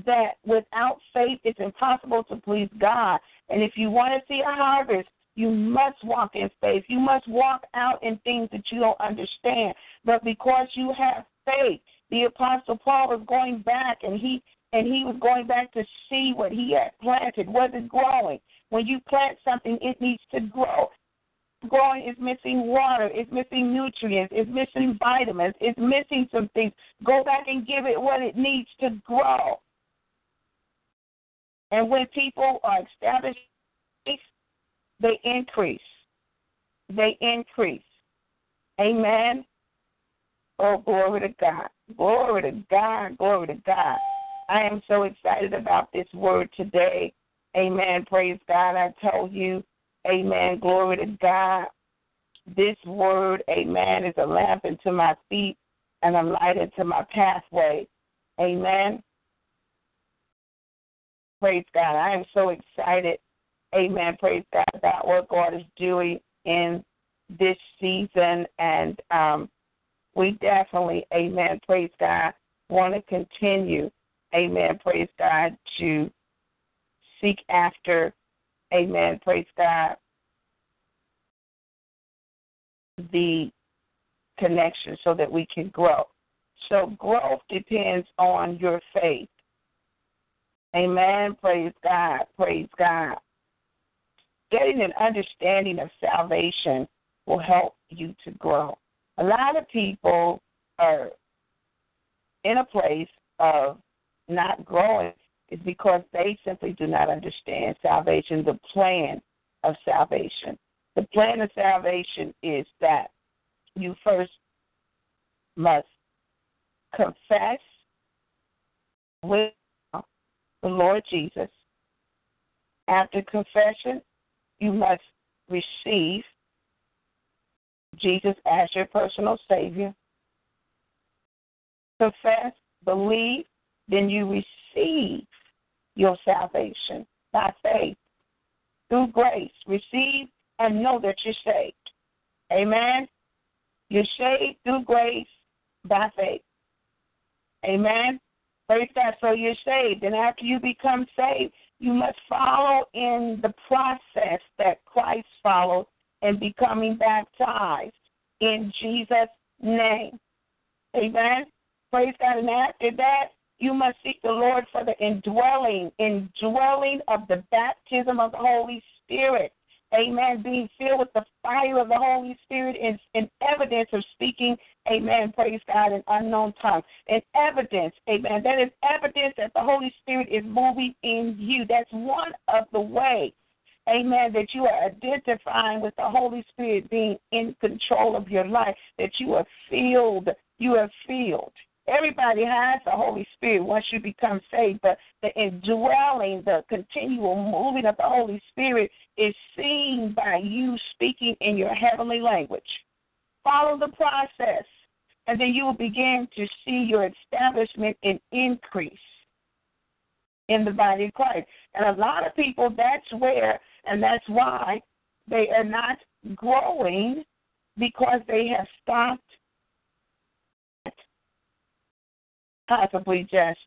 that without faith it's impossible to please God. And if you want to see a harvest, you must walk in faith. You must walk out in things that you don't understand. But because you have faith, the apostle Paul was going back and he and he was going back to see what he had planted. Was it growing? When you plant something, it needs to grow growing is missing water, it's missing nutrients, it's missing vitamins, it's missing some things. Go back and give it what it needs to grow. And when people are established, they increase. They increase. Amen. Oh, glory to God. Glory to God. Glory to God. I am so excited about this word today. Amen. Praise God. I told you Amen. Glory to God. This word, amen, is a lamp unto my feet and a light unto my pathway. Amen. Praise God. I am so excited. Amen. Praise God about what God is doing in this season. And um, we definitely, amen, praise God, want to continue, amen, praise God, to seek after Amen. Praise God. the connection so that we can grow. So growth depends on your faith. Amen. Praise God. Praise God. Getting an understanding of salvation will help you to grow. A lot of people are in a place of not growing is because they simply do not understand salvation, the plan of salvation. The plan of salvation is that you first must confess with the Lord Jesus. After confession, you must receive Jesus as your personal Savior. Confess, believe, then you receive your salvation by faith through grace. Receive and know that you're saved. Amen. You're saved through grace by faith. Amen. Praise God. So you're saved. And after you become saved, you must follow in the process that Christ followed in becoming baptized in Jesus' name. Amen. Praise God. And after that, you must seek the Lord for the indwelling, indwelling of the baptism of the Holy Spirit. Amen. Being filled with the fire of the Holy Spirit is in evidence of speaking, amen, praise God, in unknown tongues. And evidence, amen. That is evidence that the Holy Spirit is moving in you. That's one of the ways, amen, that you are identifying with the Holy Spirit being in control of your life, that you are filled, you are filled. Everybody has the Holy Spirit once you become saved, but the indwelling, the continual moving of the Holy Spirit is seen by you speaking in your heavenly language. Follow the process, and then you will begin to see your establishment and increase in the body of Christ. And a lot of people, that's where, and that's why they are not growing because they have stopped possibly just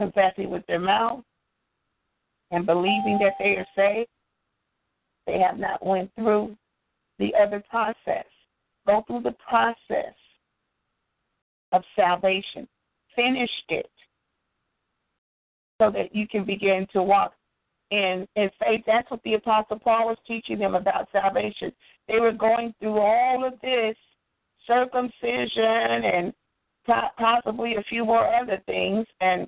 confessing with their mouth and believing that they are saved. They have not went through the other process. Go through the process of salvation. Finished it so that you can begin to walk in, in faith. That's what the Apostle Paul was teaching them about salvation. They were going through all of this circumcision and possibly a few more other things, and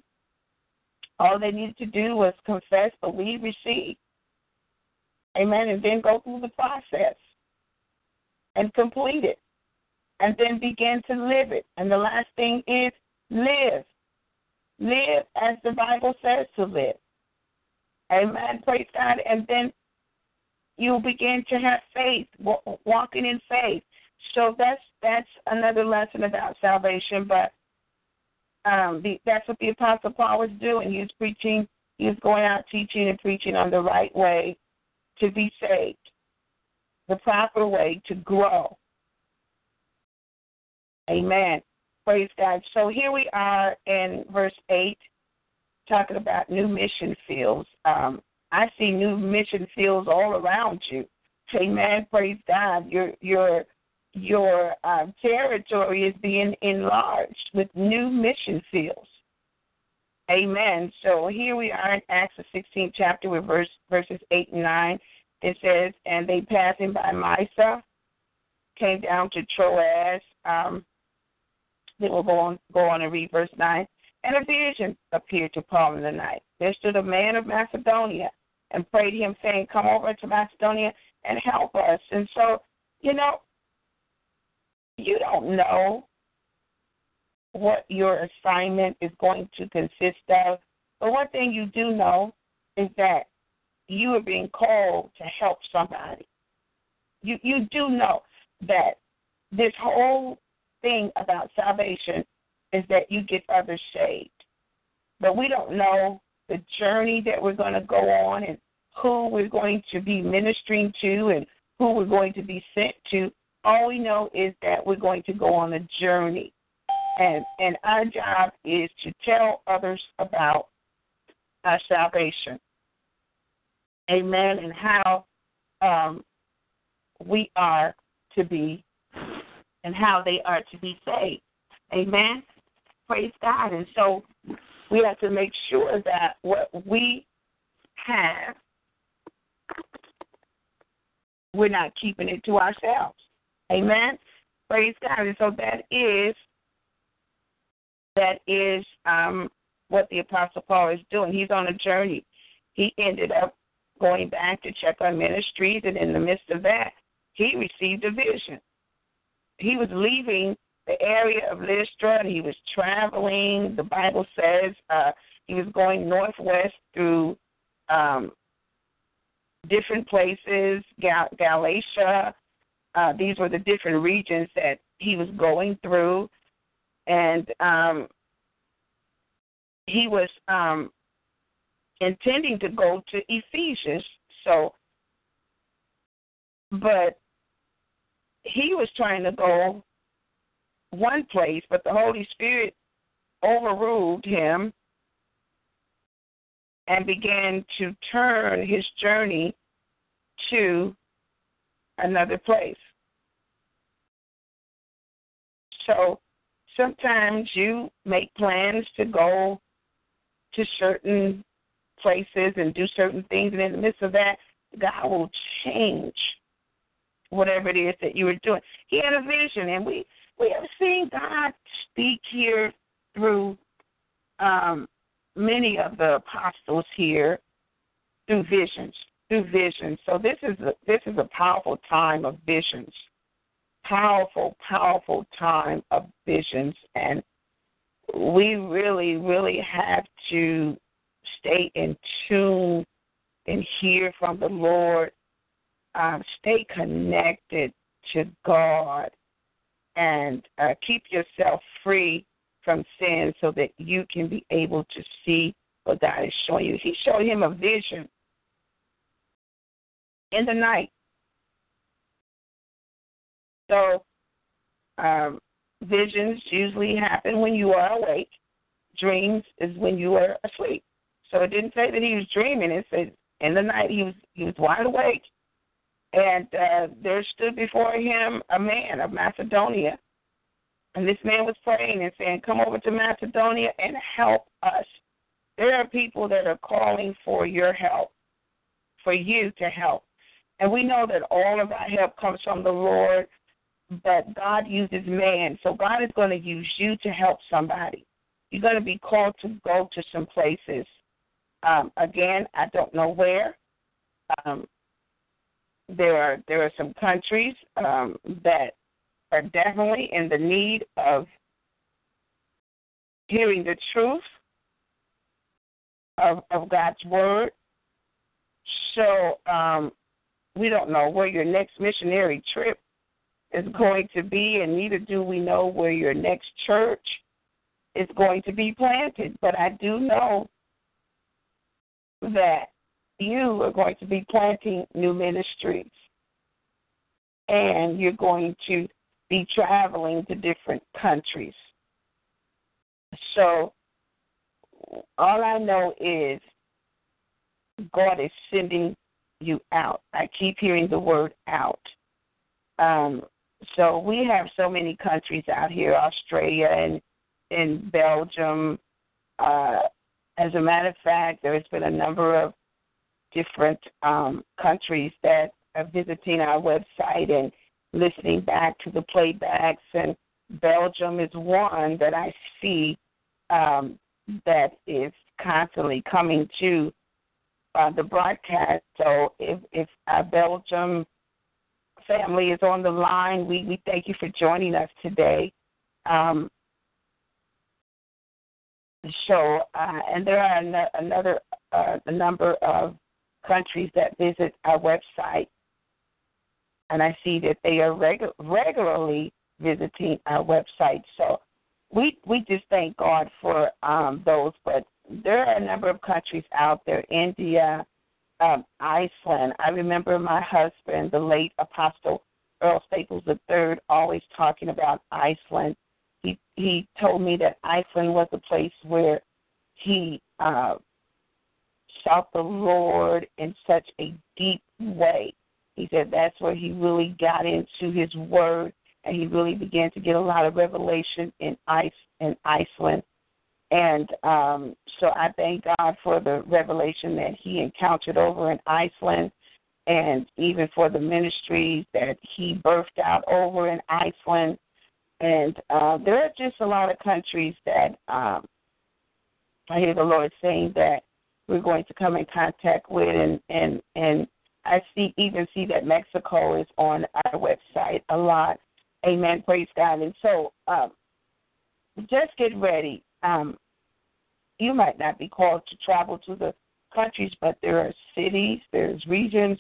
all they needed to do was confess, believe, receive. Amen. And then go through the process and complete it. And then begin to live it. And the last thing is live. Live as the Bible says to live. Amen. Praise God. And then you'll begin to have faith, walking in faith. So that's that's another lesson about salvation. But um, the, that's what the Apostle Paul was doing. He was preaching, he was going out teaching and preaching on the right way to be saved, the proper way to grow. Amen. Praise God. So here we are in verse 8, talking about new mission fields. Um, I see new mission fields all around you. Amen. Praise God. You're, you're your uh, territory is being enlarged with new mission fields. Amen. So here we are in Acts the 16th chapter with verse, verses 8 and 9. It says, And they passing by Mysia came down to Troas. Um, then we'll go on, go on and read verse 9. And a vision appeared to Paul in the night. There stood a man of Macedonia and prayed him, saying, Come over to Macedonia and help us. And so, you know, you don't know what your assignment is going to consist of. But one thing you do know is that you are being called to help somebody. You you do know that this whole thing about salvation is that you get others saved. But we don't know the journey that we're going to go on and who we're going to be ministering to and who we're going to be sent to all we know is that we're going to go on a journey. And and our job is to tell others about our salvation. Amen. And how um, we are to be and how they are to be saved. Amen. Praise God. And so we have to make sure that what we have, we're not keeping it to ourselves. Amen. Praise God. And so that is that is um, what the Apostle Paul is doing. He's on a journey. He ended up going back to check on ministries, and in the midst of that, he received a vision. He was leaving the area of Lystra, and he was traveling. The Bible says uh, he was going northwest through um, different places, Gal- Galatia. Uh, these were the different regions that he was going through, and um, he was um, intending to go to Ephesus. So, but he was trying to go one place, but the Holy Spirit overruled him and began to turn his journey to another place. So sometimes you make plans to go to certain places and do certain things, and in the midst of that, God will change whatever it is that you were doing. He had a vision, and we we have seen God speak here through um, many of the apostles here through visions, through visions. So this is a, this is a powerful time of visions, powerful, powerful time of visions, and we really, really have to stay in tune and hear from the Lord. Um, stay connected to God and uh, keep yourself free from sin so that you can be able to see what God is showing you. He showed him a vision in the night. So, um, visions usually happen when you are awake. Dreams is when you are asleep. So it didn't say that he was dreaming. It said in the night he was he was wide awake, and uh, there stood before him a man of Macedonia, and this man was praying and saying, "Come over to Macedonia and help us." There are people that are calling for your help, for you to help, and we know that all of our help comes from the Lord. But God uses man, so God is going to use you to help somebody. You're going to be called to go to some places um, again, I don't know where. Um, there are there are some countries um, that are definitely in the need of hearing the truth of, of God's word. So um, we don't know where your next missionary trip is going to be, and neither do we know where your next church is going to be planted. But I do know that you are going to be planting new ministries and you're going to be traveling to different countries. So, all I know is God is sending you out. I keep hearing the word out. Um, so we have so many countries out here, Australia and in Belgium, uh, as a matter of fact, there has been a number of different um, countries that are visiting our website and listening back to the playbacks, and Belgium is one that I see um, that is constantly coming to uh, the broadcast. So if, if our Belgium family is on the line, we, we thank you for joining us today. Um, show, uh, and there are an- another uh, a number of countries that visit our website, and I see that they are regu- regularly visiting our website. So we we just thank God for um, those. But there are a number of countries out there: India, um, Iceland. I remember my husband, the late Apostle Earl Staples III, always talking about Iceland he he told me that Iceland was a place where he uh, sought the Lord in such a deep way. He said that's where he really got into his word and he really began to get a lot of revelation in ice in Iceland. And um, so I thank God for the revelation that he encountered over in Iceland and even for the ministries that he birthed out over in Iceland. And uh, there are just a lot of countries that um, I hear the Lord saying that we're going to come in contact with, and and and I see even see that Mexico is on our website a lot. Amen. Praise God. And so, um, just get ready. Um, you might not be called to travel to the countries, but there are cities, there's regions,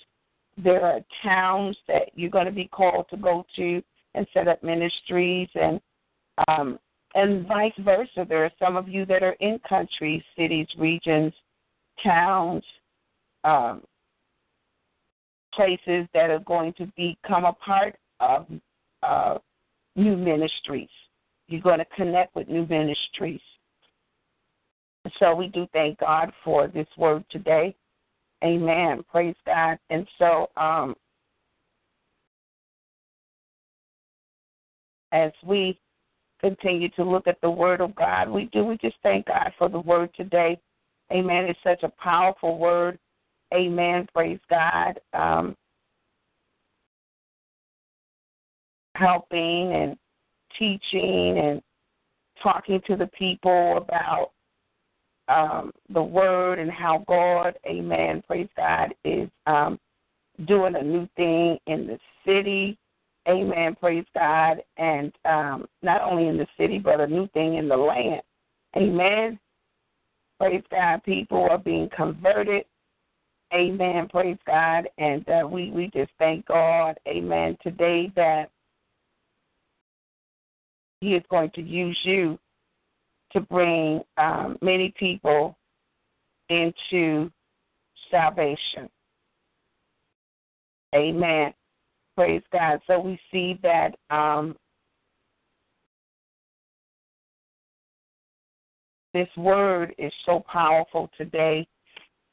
there are towns that you're going to be called to go to and set up ministries, and um, and vice versa. There are some of you that are in countries, cities, regions, towns, um, places that are going to become a part of uh, new ministries. You're going to connect with new ministries. So we do thank God for this word today. Amen. Praise God. And so um, as we continue to look at the word of God, we do we just thank God for the word today. Amen. It's such a powerful word. Amen. Praise God. Um, helping and teaching and talking to the people about um, the word and how God, amen, praise God, is um, doing a new thing in the city. Amen, praise God. And um, not only in the city, but a new thing in the land. Amen. Praise God. People are being converted. Amen. Praise God. And uh, we, we just thank God, amen, today that He is going to use you to bring um, many people into salvation. Amen. Praise God. So we see that um, this word is so powerful today.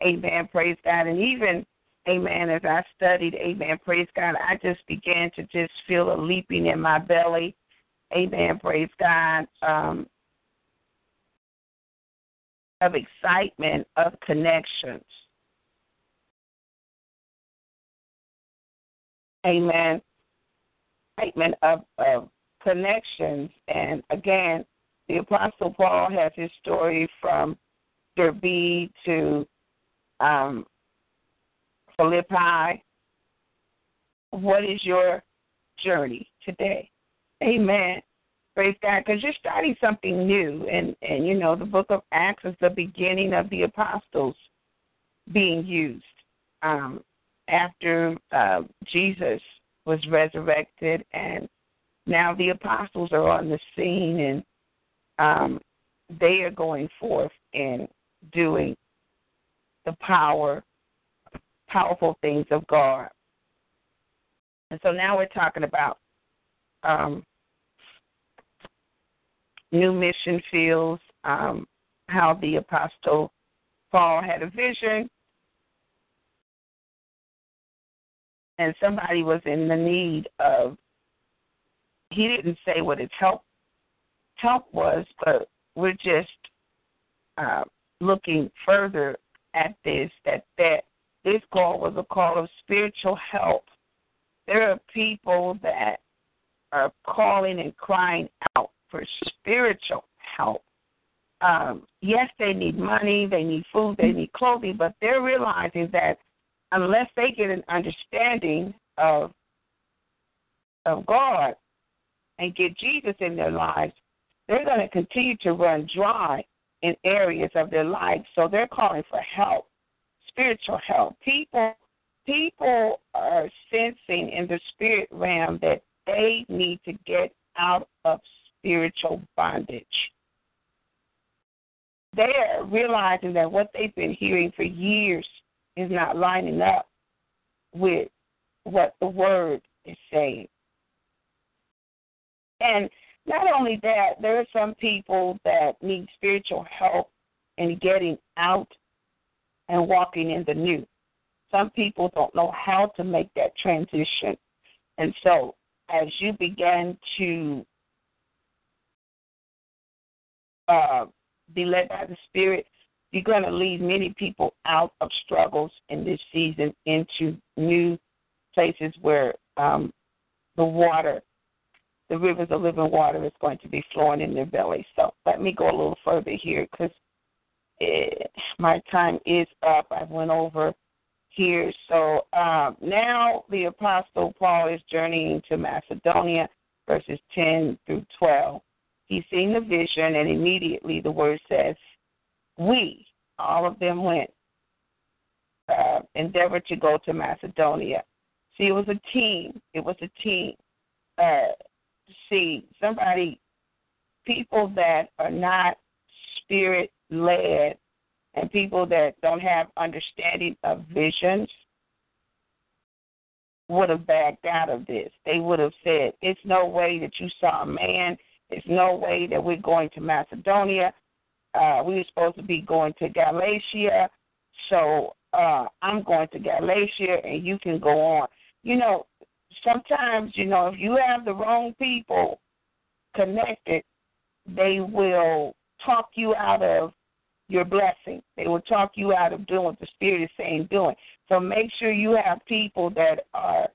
Amen. Praise God. And even, amen, as I studied, amen, praise God, I just began to just feel a leaping in my belly. Amen. Praise God. Um, of excitement of connections. Amen. Excitement of, of connections. And again, the Apostle Paul has his story from Derbe to um, Philippi. What is your journey today? Amen. Praise God, because you're starting something new, and and you know the Book of Acts is the beginning of the apostles being used um, after uh, Jesus was resurrected, and now the apostles are on the scene, and um, they are going forth and doing the power, powerful things of God. And so now we're talking about um, new mission fields, um, how the Apostle Paul had a vision, and somebody was in the need of. He didn't say what his help help was, but we're just uh, looking further at this. That that this call was a call of spiritual help. There are people that are calling and crying out for spiritual help. Um, yes, they need money, they need food, they need clothing, but they're realizing that unless they get an understanding of of God and get Jesus in their lives, they're going to continue to run dry in areas of their life. So they're calling for help, spiritual help. People people are sensing in the spirit realm that they need to get out of spiritual bondage. They're realizing that what they've been hearing for years is not lining up with what the word is saying. And not only that, there are some people that need spiritual help in getting out and walking in the new. some people don't know how to make that transition. And so, as you begin to uh, be led by the Spirit, you're going to lead many people out of struggles in this season into new places where um, the water, the rivers of living water, is going to be flowing in their belly. So let me go a little further here because my time is up. I went over here. So um, now the Apostle Paul is journeying to Macedonia, verses 10 through 12. He's seen the vision, and immediately the word says, We, all of them went, uh, endeavored to go to Macedonia. See, it was a team. It was a team. Uh, see, somebody, people that are not spirit led and people that don't have understanding of visions would have backed out of this. They would have said, It's no way that you saw a man. It's no way that we're going to Macedonia. Uh, we were supposed to be going to Galatia. So uh, I'm going to Galatia and you can go on. You know, sometimes, you know, if you have the wrong people connected, they will talk you out of your blessing. They will talk you out of doing what the Spirit is saying doing. So make sure you have people that are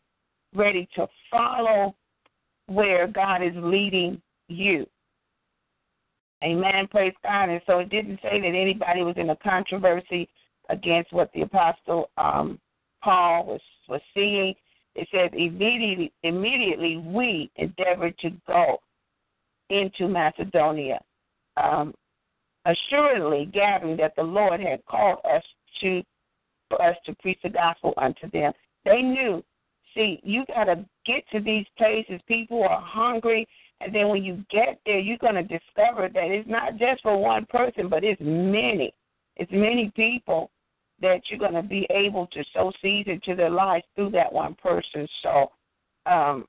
ready to follow where God is leading you. Amen. Praise God. And so it didn't say that anybody was in a controversy against what the apostle um, Paul was was seeing. It says immediately immediately we endeavored to go into Macedonia. Um, assuredly gathering that the Lord had called us to for us to preach the gospel unto them. They knew. See, you got to get to these places. People are hungry, and then when you get there, you're going to discover that it's not just for one person, but it's many. It's many people that you're going to be able to sow seeds into their lives through that one person. So, um,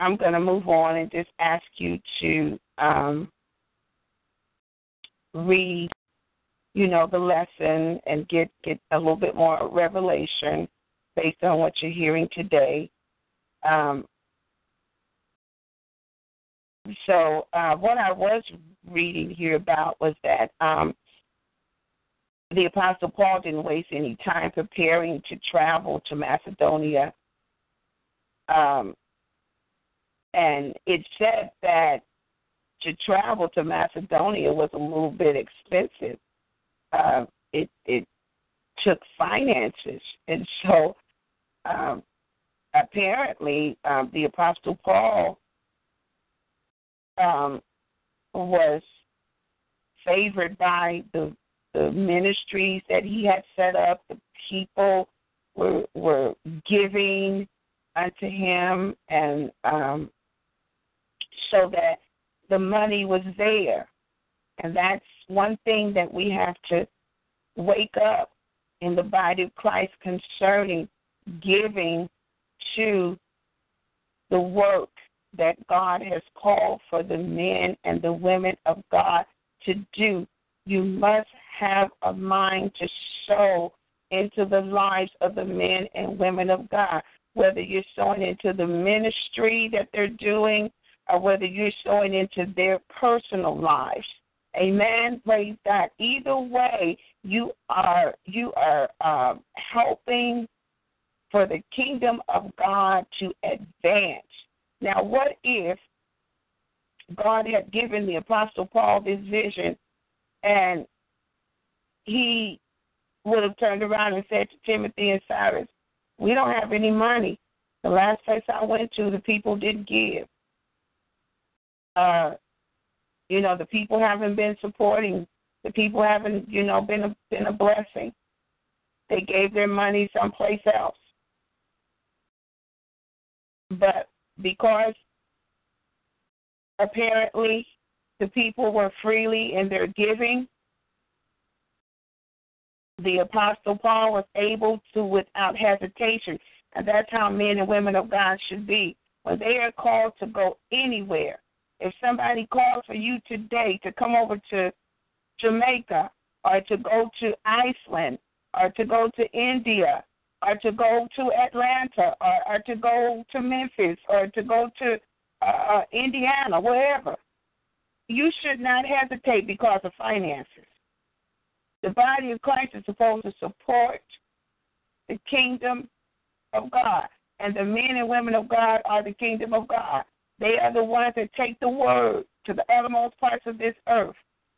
I'm going to move on and just ask you to um, read, you know, the lesson and get get a little bit more revelation based on what you're hearing today. Um, so uh, what I was reading here about was that um, the Apostle Paul didn't waste any time preparing to travel to Macedonia. Um, and it said that to travel to Macedonia was a little bit expensive. Uh, it it took finances, and so um, apparently um, the Apostle Paul um, was favored by the the ministries that he had set up. The people were were giving unto him, and um, so that the money was there. And that's one thing that we have to wake up in the body of Christ concerning giving to the work that God has called for the men and the women of God to do. You must have a mind to sow into the lives of the men and women of God, whether you're sowing into the ministry that they're doing, or whether you're sowing into their personal lives. Amen. Praise God. Either way, you are you are um, helping for the kingdom of God to advance. Now, what if God had given the Apostle Paul this vision, and he would have turned around and said to Timothy and Silas, "We don't have any money. The last place I went to, the people didn't give uh, you know, the people haven't been supporting. The people haven't, you know, been a, been a blessing. They gave their money someplace else. But because apparently the people were freely in their giving, the Apostle Paul was able to, without hesitation, and that's how men and women of God should be. When they are called to go anywhere, if somebody calls for you today to come over to Jamaica or to go to Iceland or to go to India or to go to Atlanta or, or to go to Memphis or to go to uh, Indiana, wherever. You should not hesitate because of finances. The body of Christ is supposed to support the kingdom of God. And the men and women of God are the kingdom of God. They are the ones that take the word to the uttermost parts of this earth.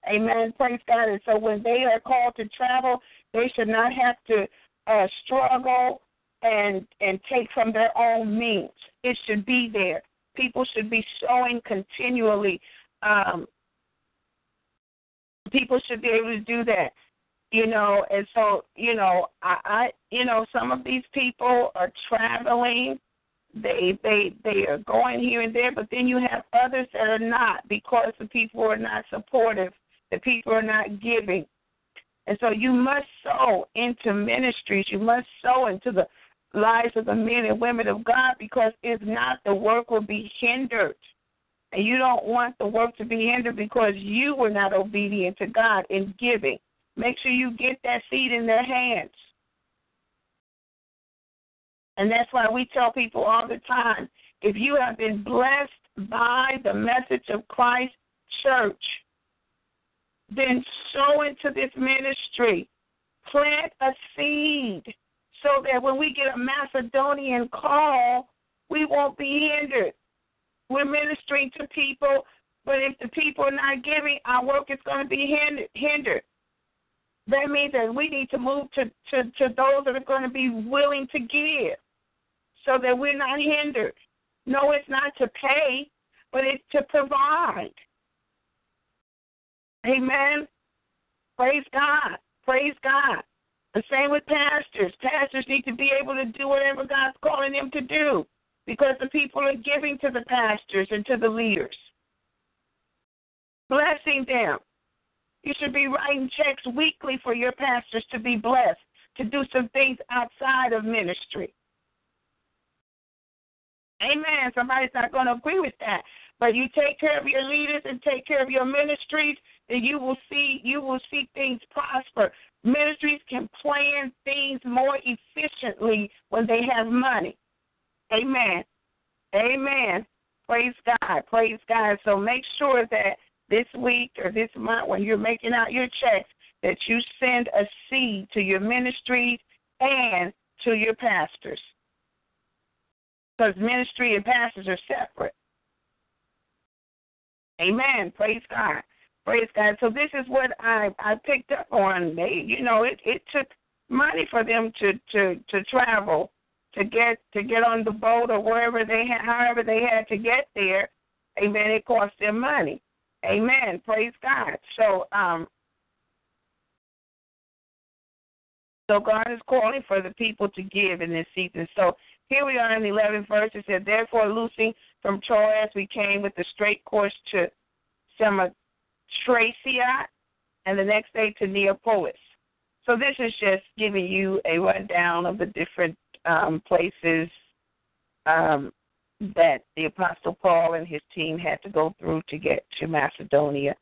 Amen. Praise God. And so when they are called to travel, they should not have to uh, struggle and and take from their own means. It should be there. People should be sowing continually. Um, people should be able to do that you know and so you know i i you know some of these people are traveling they they they are going here and there but then you have others that are not because the people are not supportive the people are not giving and so you must sow into ministries. You must sow into the lives of the men and women of god because if not the work will be hindered. And you don't want the work to be hindered because you were not obedient to god in giving. Make sure you get that seed in their hands. And that's why we tell people all the time if you have been blessed by the message of Christ Church, then sow into this ministry. Plant a seed so that when we get a Macedonian call, we won't be hindered. We're ministering to people, but if the people are not giving, our work is going to be hindered that means that we need to move to, to, to those that are going to be willing to give so that we're not hindered. No, it's not to pay, but it's to provide. Amen. Praise God. Praise God. The same with pastors. Pastors need to be able to do whatever God's calling them to do because the people are giving to the pastors and to the leaders, blessing them, you should be writing checks weekly for your pastors to be blessed, to do some things outside of ministry. Amen. Somebody's not going to agree with that. But you take care of your leaders and take care of your ministries, then you will see you will see things prosper. Ministries can plan things more efficiently when they have money. Amen. Amen. Praise God. Praise God. So make sure that this week or this month when you're making out your checks that you send a seed to your ministries and to your pastors. Because ministry and pastors are separate. Amen. Praise God. Praise God. So this is what I I picked up on. They, you know, it it took money for them to to to travel to get to get on the boat or wherever they had, however they had to get there. Amen. It cost them money. Amen. Praise God. So, um, so God is calling for the people to give in this season. So here we are in the 11th verse. It said, Therefore, loosing from Troas, we came with the straight course to Samothracia, and the next day to Neapolis. So this is just giving you a rundown of the different um, places um, that the Apostle Paul and his team had to go through to get to Macedonia.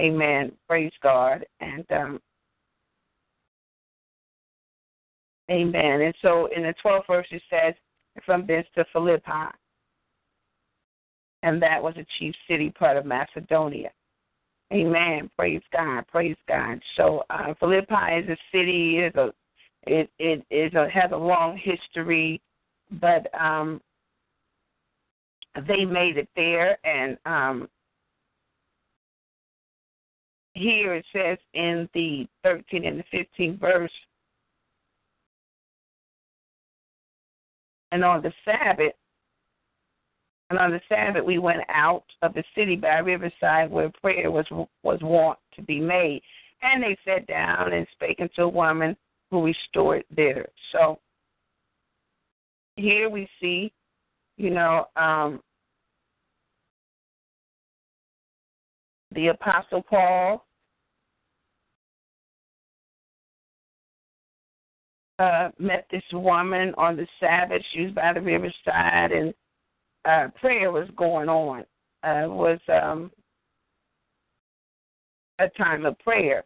Amen. Praise God. And um, Amen. And so in the 12th verse it says, from this to Philippi. And that was a chief city part of Macedonia. Amen. Praise God. Praise God. So uh, Philippi is a city. Is a it it is a has a long history, but um, they made it there and um here it says in the 13 and the 15th verse and on the sabbath and on the sabbath we went out of the city by riverside where prayer was was wont to be made and they sat down and spake unto a woman who restored there so here we see you know, um, the Apostle Paul, uh, met this woman on the Sabbath. She was by the riverside, and uh, prayer was going on. Uh, was um, a time of prayer.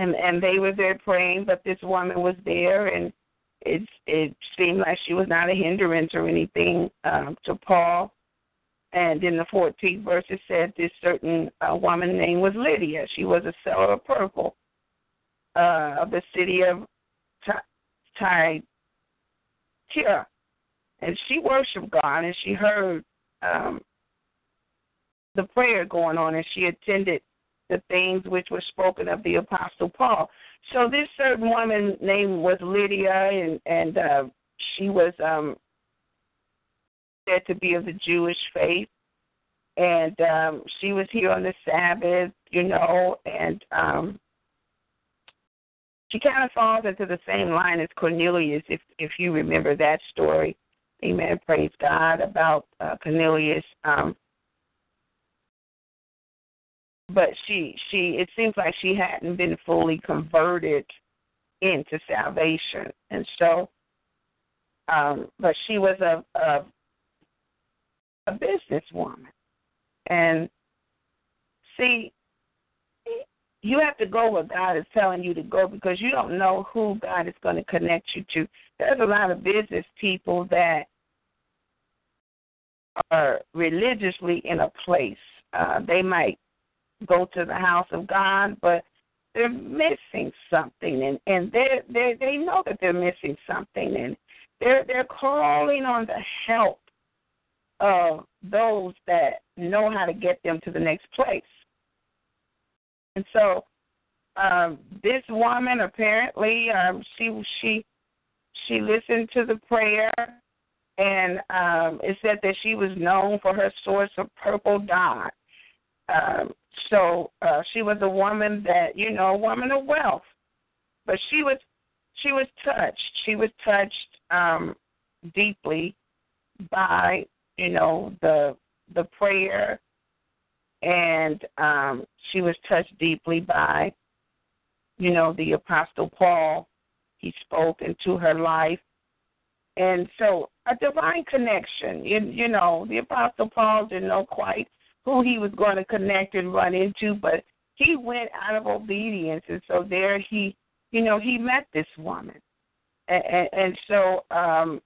and and they were there praying, but this woman was there, and it it seemed like she was not a hindrance or anything um, to Paul. And in the 14th verse, it said this certain uh, woman name was Lydia. She was a seller of purple uh, of the city of Thyatira, and she worshiped God, and she heard um, the prayer going on, and she attended the things which were spoken of the Apostle Paul. So this certain woman name was Lydia, and and uh, she was um, said to be of the Jewish faith, and um, she was here on the Sabbath, you know, and um, she kind of falls into the same line as Cornelius, if if you remember that story. Amen. Praise God about uh, Cornelius. Um, but she she it seems like she hadn't been fully converted into salvation, and so. Um, but she was a, a a businesswoman, and see, you have to go where God is telling you to go because you don't know who God is going to connect you to. There's a lot of business people that are religiously in a place. Uh, they might go to the house of God, but they're missing something, and and they they they know that they're missing something, and they're they're calling on the help of those that know how to get them to the next place. And so um, this woman apparently um, she she she listened to the prayer, and um, it said that she was known for her source of purple dye. Um, so uh, she was a woman that you know, a woman of wealth, but she was she was touched. She was touched um, deeply by you know the the prayer and um, she was touched deeply by, you know, the Apostle Paul. He spoke into her life, and so a divine connection. You, you know, the Apostle Paul didn't know quite who he was going to connect and run into, but he went out of obedience, and so there he, you know, he met this woman, and, and, and so, um,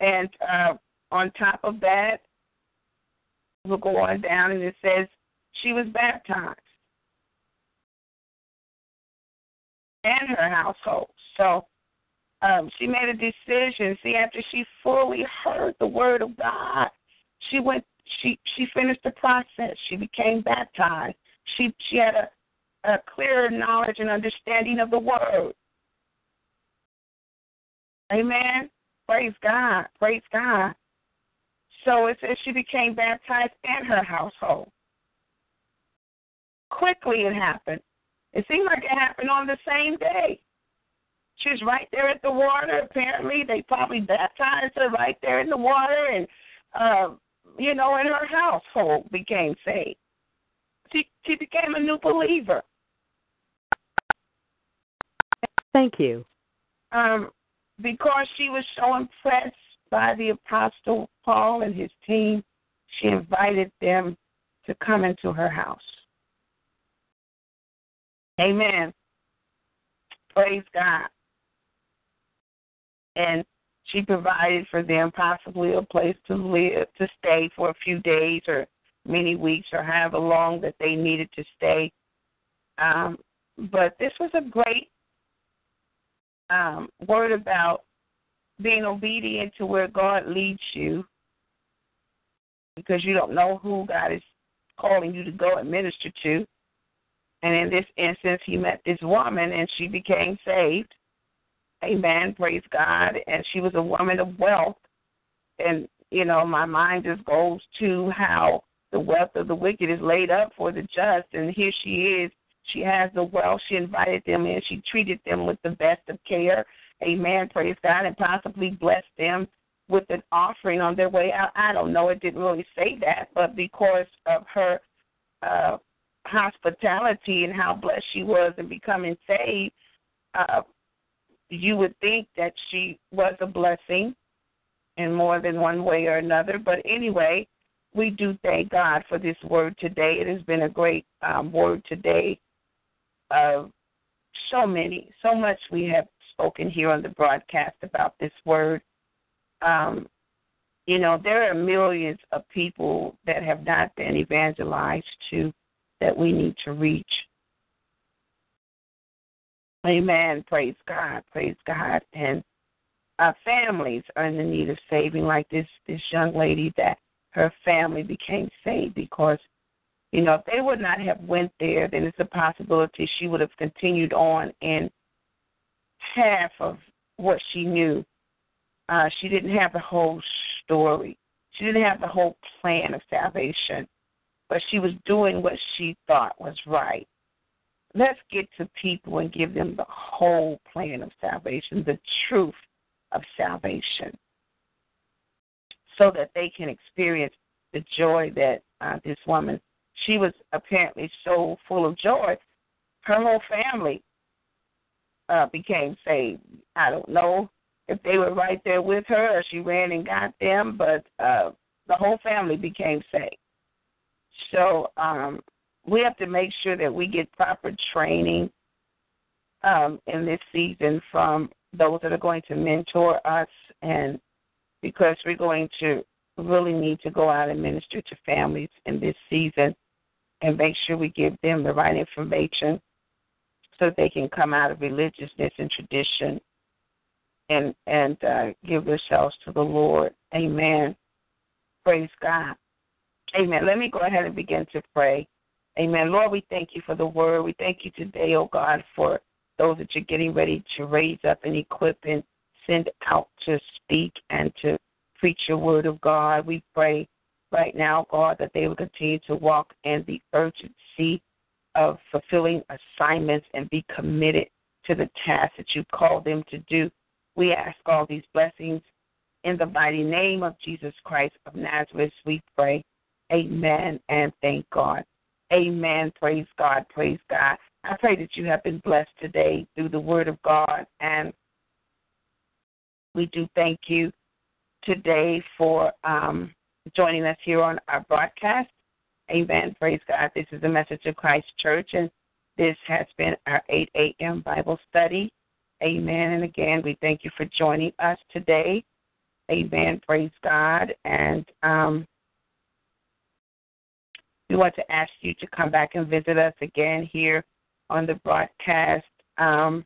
and uh, on top of that, we'll go on down, and it says she was baptized and her household. So um, she made a decision. See, after she fully heard the word of God, she went. She she finished the process. She became baptized. She she had a a clearer knowledge and understanding of the word. Amen. Praise God. Praise God. So it says she became baptized and her household. Quickly it happened. It seemed like it happened on the same day. She was right there at the water. Apparently, they probably baptized her right there in the water, and uh, you know, and her household became saved. She she became a new believer. Thank you. Um, because she was so impressed by the Apostle Paul and his team, she invited them to come into her house. Amen. Praise God. And she provided for them possibly a place to live, to stay for a few days or many weeks or however long that they needed to stay. Um, but this was a great um, word about being obedient to where God leads you because you don't know who God is calling you to go and minister to. And in this instance, he met this woman and she became saved. Amen. Praise God. And she was a woman of wealth. And, you know, my mind just goes to how the wealth of the wicked is laid up for the just. And here she is. She has the wealth. She invited them in. She treated them with the best of care. Amen. Praise God. And possibly bless them with an offering on their way out. I don't know. It didn't really say that. But because of her uh, hospitality and how blessed she was in becoming saved, uh, you would think that she was a blessing in more than one way or another. But anyway, we do thank God for this word today. It has been a great um, word today of so many, so much we have spoken here on the broadcast about this word. Um, you know, there are millions of people that have not been evangelized to that we need to reach. Amen. Praise God. Praise God. And our families are in the need of saving, like this this young lady that her family became saved because, you know, if they would not have went there, then it's a possibility she would have continued on in half of what she knew. Uh, she didn't have the whole story. She didn't have the whole plan of salvation, but she was doing what she thought was right. Let's get to people and give them the whole plan of salvation, the truth of salvation, so that they can experience the joy that uh, this woman, she was apparently so full of joy. Her whole family uh, became saved. I don't know if they were right there with her or she ran and got them, but uh, the whole family became saved. So um, we have to make sure that we get proper training um, in this season from those that are going to mentor us, and because we're going to really need to go out and minister to families in this season and make sure we give them the right information so they can come out of religiousness and tradition and and uh, give themselves to the Lord. Amen. Praise God. Amen. Let me go ahead and begin to pray. Amen. Lord, we thank you for the word. We thank you today, oh God, for those that you're getting ready to raise up and equip and send out to speak and to preach your word of God. We pray right now, God, that they will continue to walk in the urgency of fulfilling assignments and be committed to the task that you called them to do. We ask all these blessings in the mighty name of Jesus Christ of Nazareth. We pray. Amen and thank God. Amen. Praise God. Praise God. I pray that you have been blessed today through the word of God. And we do thank you today for um, joining us here on our broadcast. Amen. Praise God. This is the message of Christ Church, and this has been our 8 a.m. Bible study. Amen. And again, we thank you for joining us today. Amen. Praise God. And um, we want to ask you to come back and visit us again here on the broadcast um,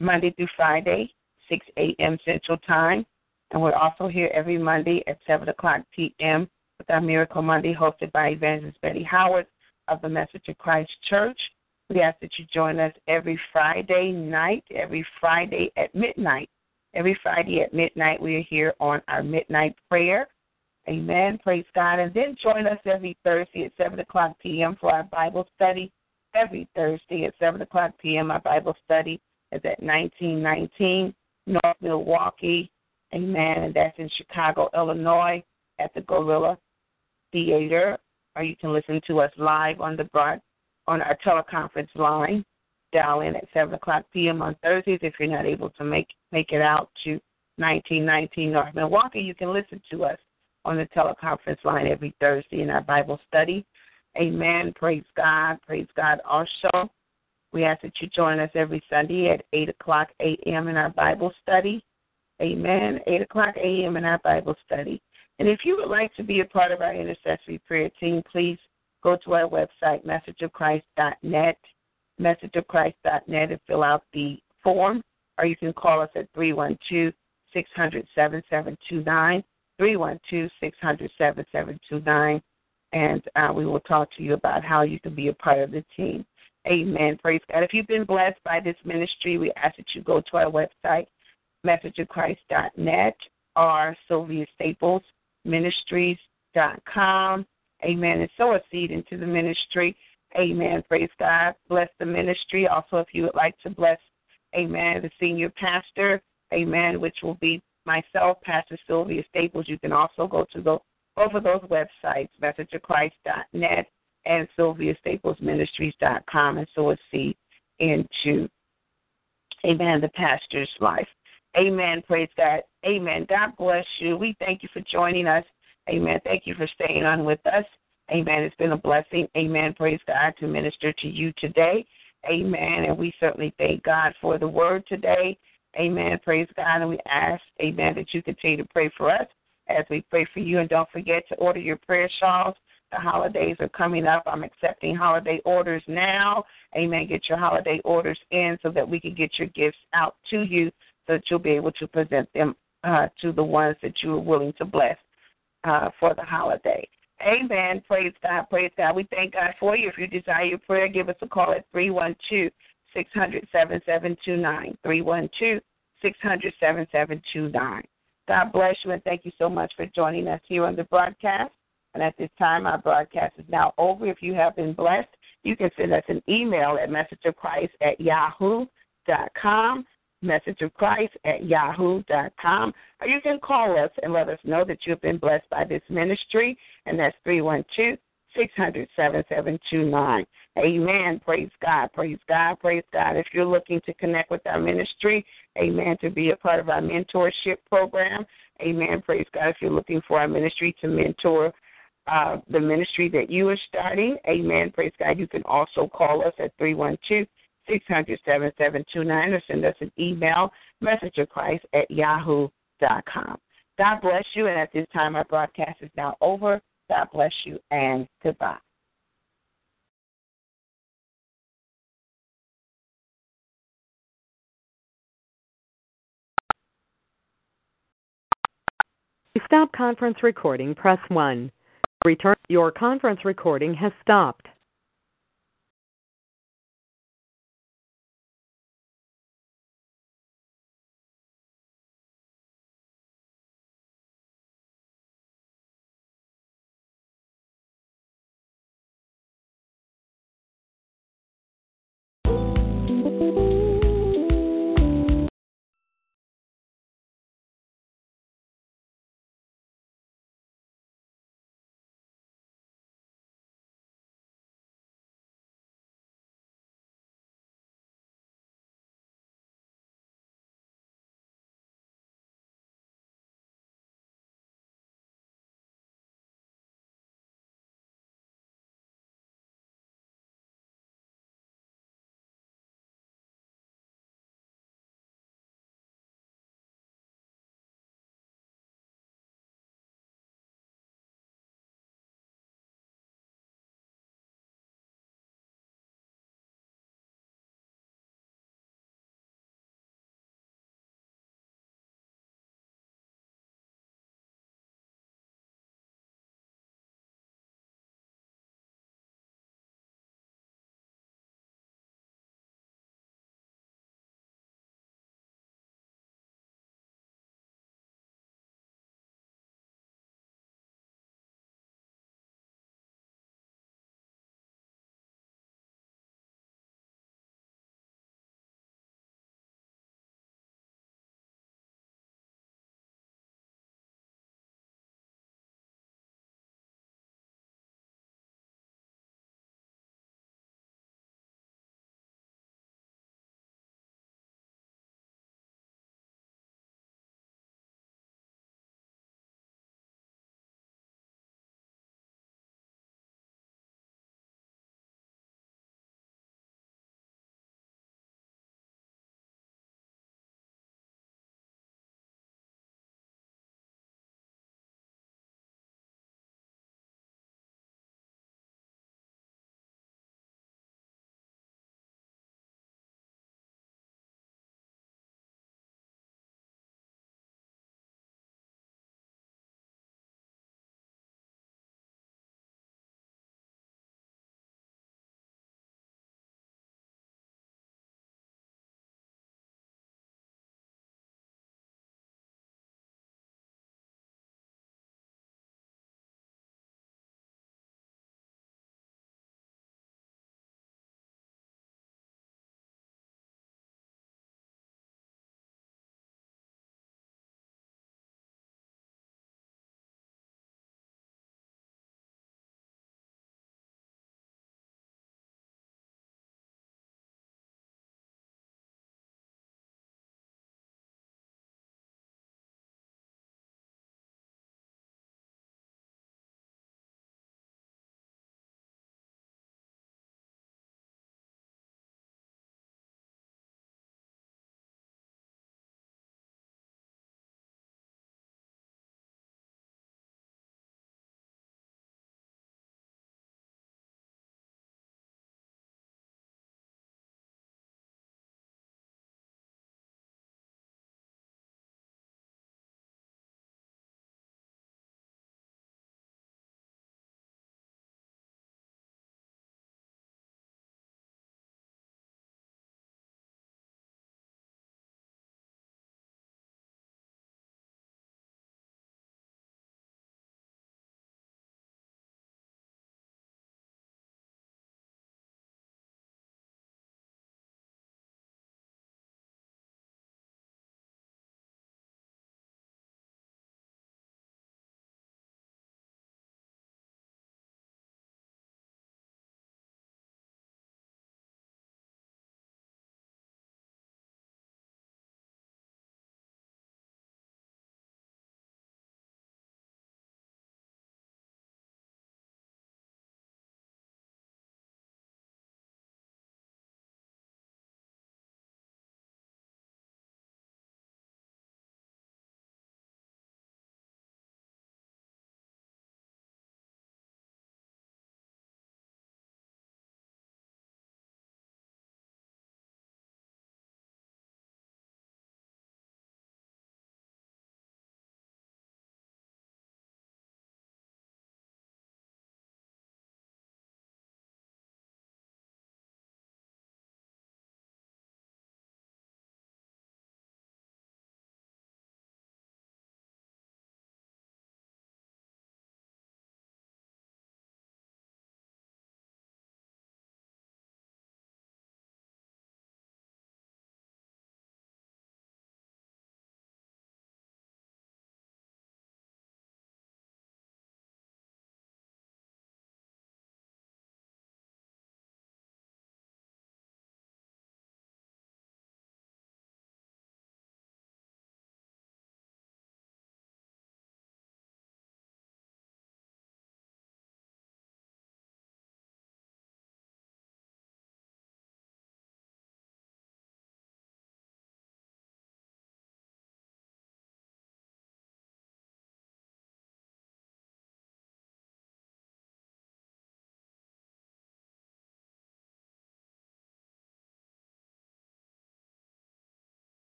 Monday through Friday, 6 a.m. Central Time. And we're also here every Monday at 7 o'clock p.m. with our Miracle Monday hosted by Evangelist Betty Howard of the Message of Christ Church. We ask that you join us every Friday night, every Friday at midnight. Every Friday at midnight, we are here on our midnight prayer. Amen. Praise God. And then join us every Thursday at 7 o'clock p.m. for our Bible study. Every Thursday at 7 o'clock p.m., our Bible study is at 1919 North Milwaukee. Amen. And that's in Chicago, Illinois at the Gorilla Theater. Or you can listen to us live on the broad on our teleconference line. Dial in at 7 o'clock p.m. on Thursdays. If you're not able to make make it out to 1919 North Milwaukee, you can listen to us on the teleconference line every Thursday in our Bible study. Amen. Praise God. Praise God. Also, we ask that you join us every Sunday at 8 o'clock a.m. in our Bible study. Amen. 8 o'clock a.m. in our Bible study. And if you would like to be a part of our intercessory prayer team, please go to our website, messageofchrist.net, messageofchrist.net, and fill out the form, or you can call us at 312 600 7729. 312 600 7729, and uh, we will talk to you about how you can be a part of the team. Amen. Praise God. If you've been blessed by this ministry, we ask that you go to our website, messageofchrist.net or Sylvia Staples Ministries.com. Amen. And sow a seed into the ministry. Amen. Praise God. Bless the ministry. Also, if you would like to bless, amen, the senior pastor, amen, which will be myself, Pastor Sylvia Staples. You can also go to the, both of those websites, messageofchrist.net and sylviastaplesministries.com, and sow a seed into, amen, the pastor's life. Amen. Praise God. Amen. God bless you. We thank you for joining us. Amen. Thank you for staying on with us. Amen. It's been a blessing. Amen. Praise God to minister to you today. Amen. And we certainly thank God for the word today. Amen. Praise God. And we ask, amen, that you continue to pray for us as we pray for you. And don't forget to order your prayer shawls. The holidays are coming up. I'm accepting holiday orders now. Amen. Get your holiday orders in so that we can get your gifts out to you so that you'll be able to present them uh, to the ones that you are willing to bless uh, for the holiday. Amen. Praise God. Praise God. We thank God for you. If you desire your prayer, give us a call at 312 600 7729. 312 600 7729. God bless you and thank you so much for joining us here on the broadcast. And at this time, our broadcast is now over. If you have been blessed, you can send us an email at messageofchrist at yahoo.com, messageofchrist at yahoo.com, or you can call us and let us know that you've been blessed by this ministry, and that's 312 600 7729. Amen. Praise God. Praise God. Praise God. If you're looking to connect with our ministry, amen, to be a part of our mentorship program, amen. Praise God. If you're looking for our ministry to mentor uh, the ministry that you are starting, amen. Praise God. You can also call us at 312 600 7729 or send us an email, message of Christ at yahoo.com. God bless you. And at this time, our broadcast is now over. God bless you and goodbye. To stop conference recording, press 1. Return your conference recording has stopped.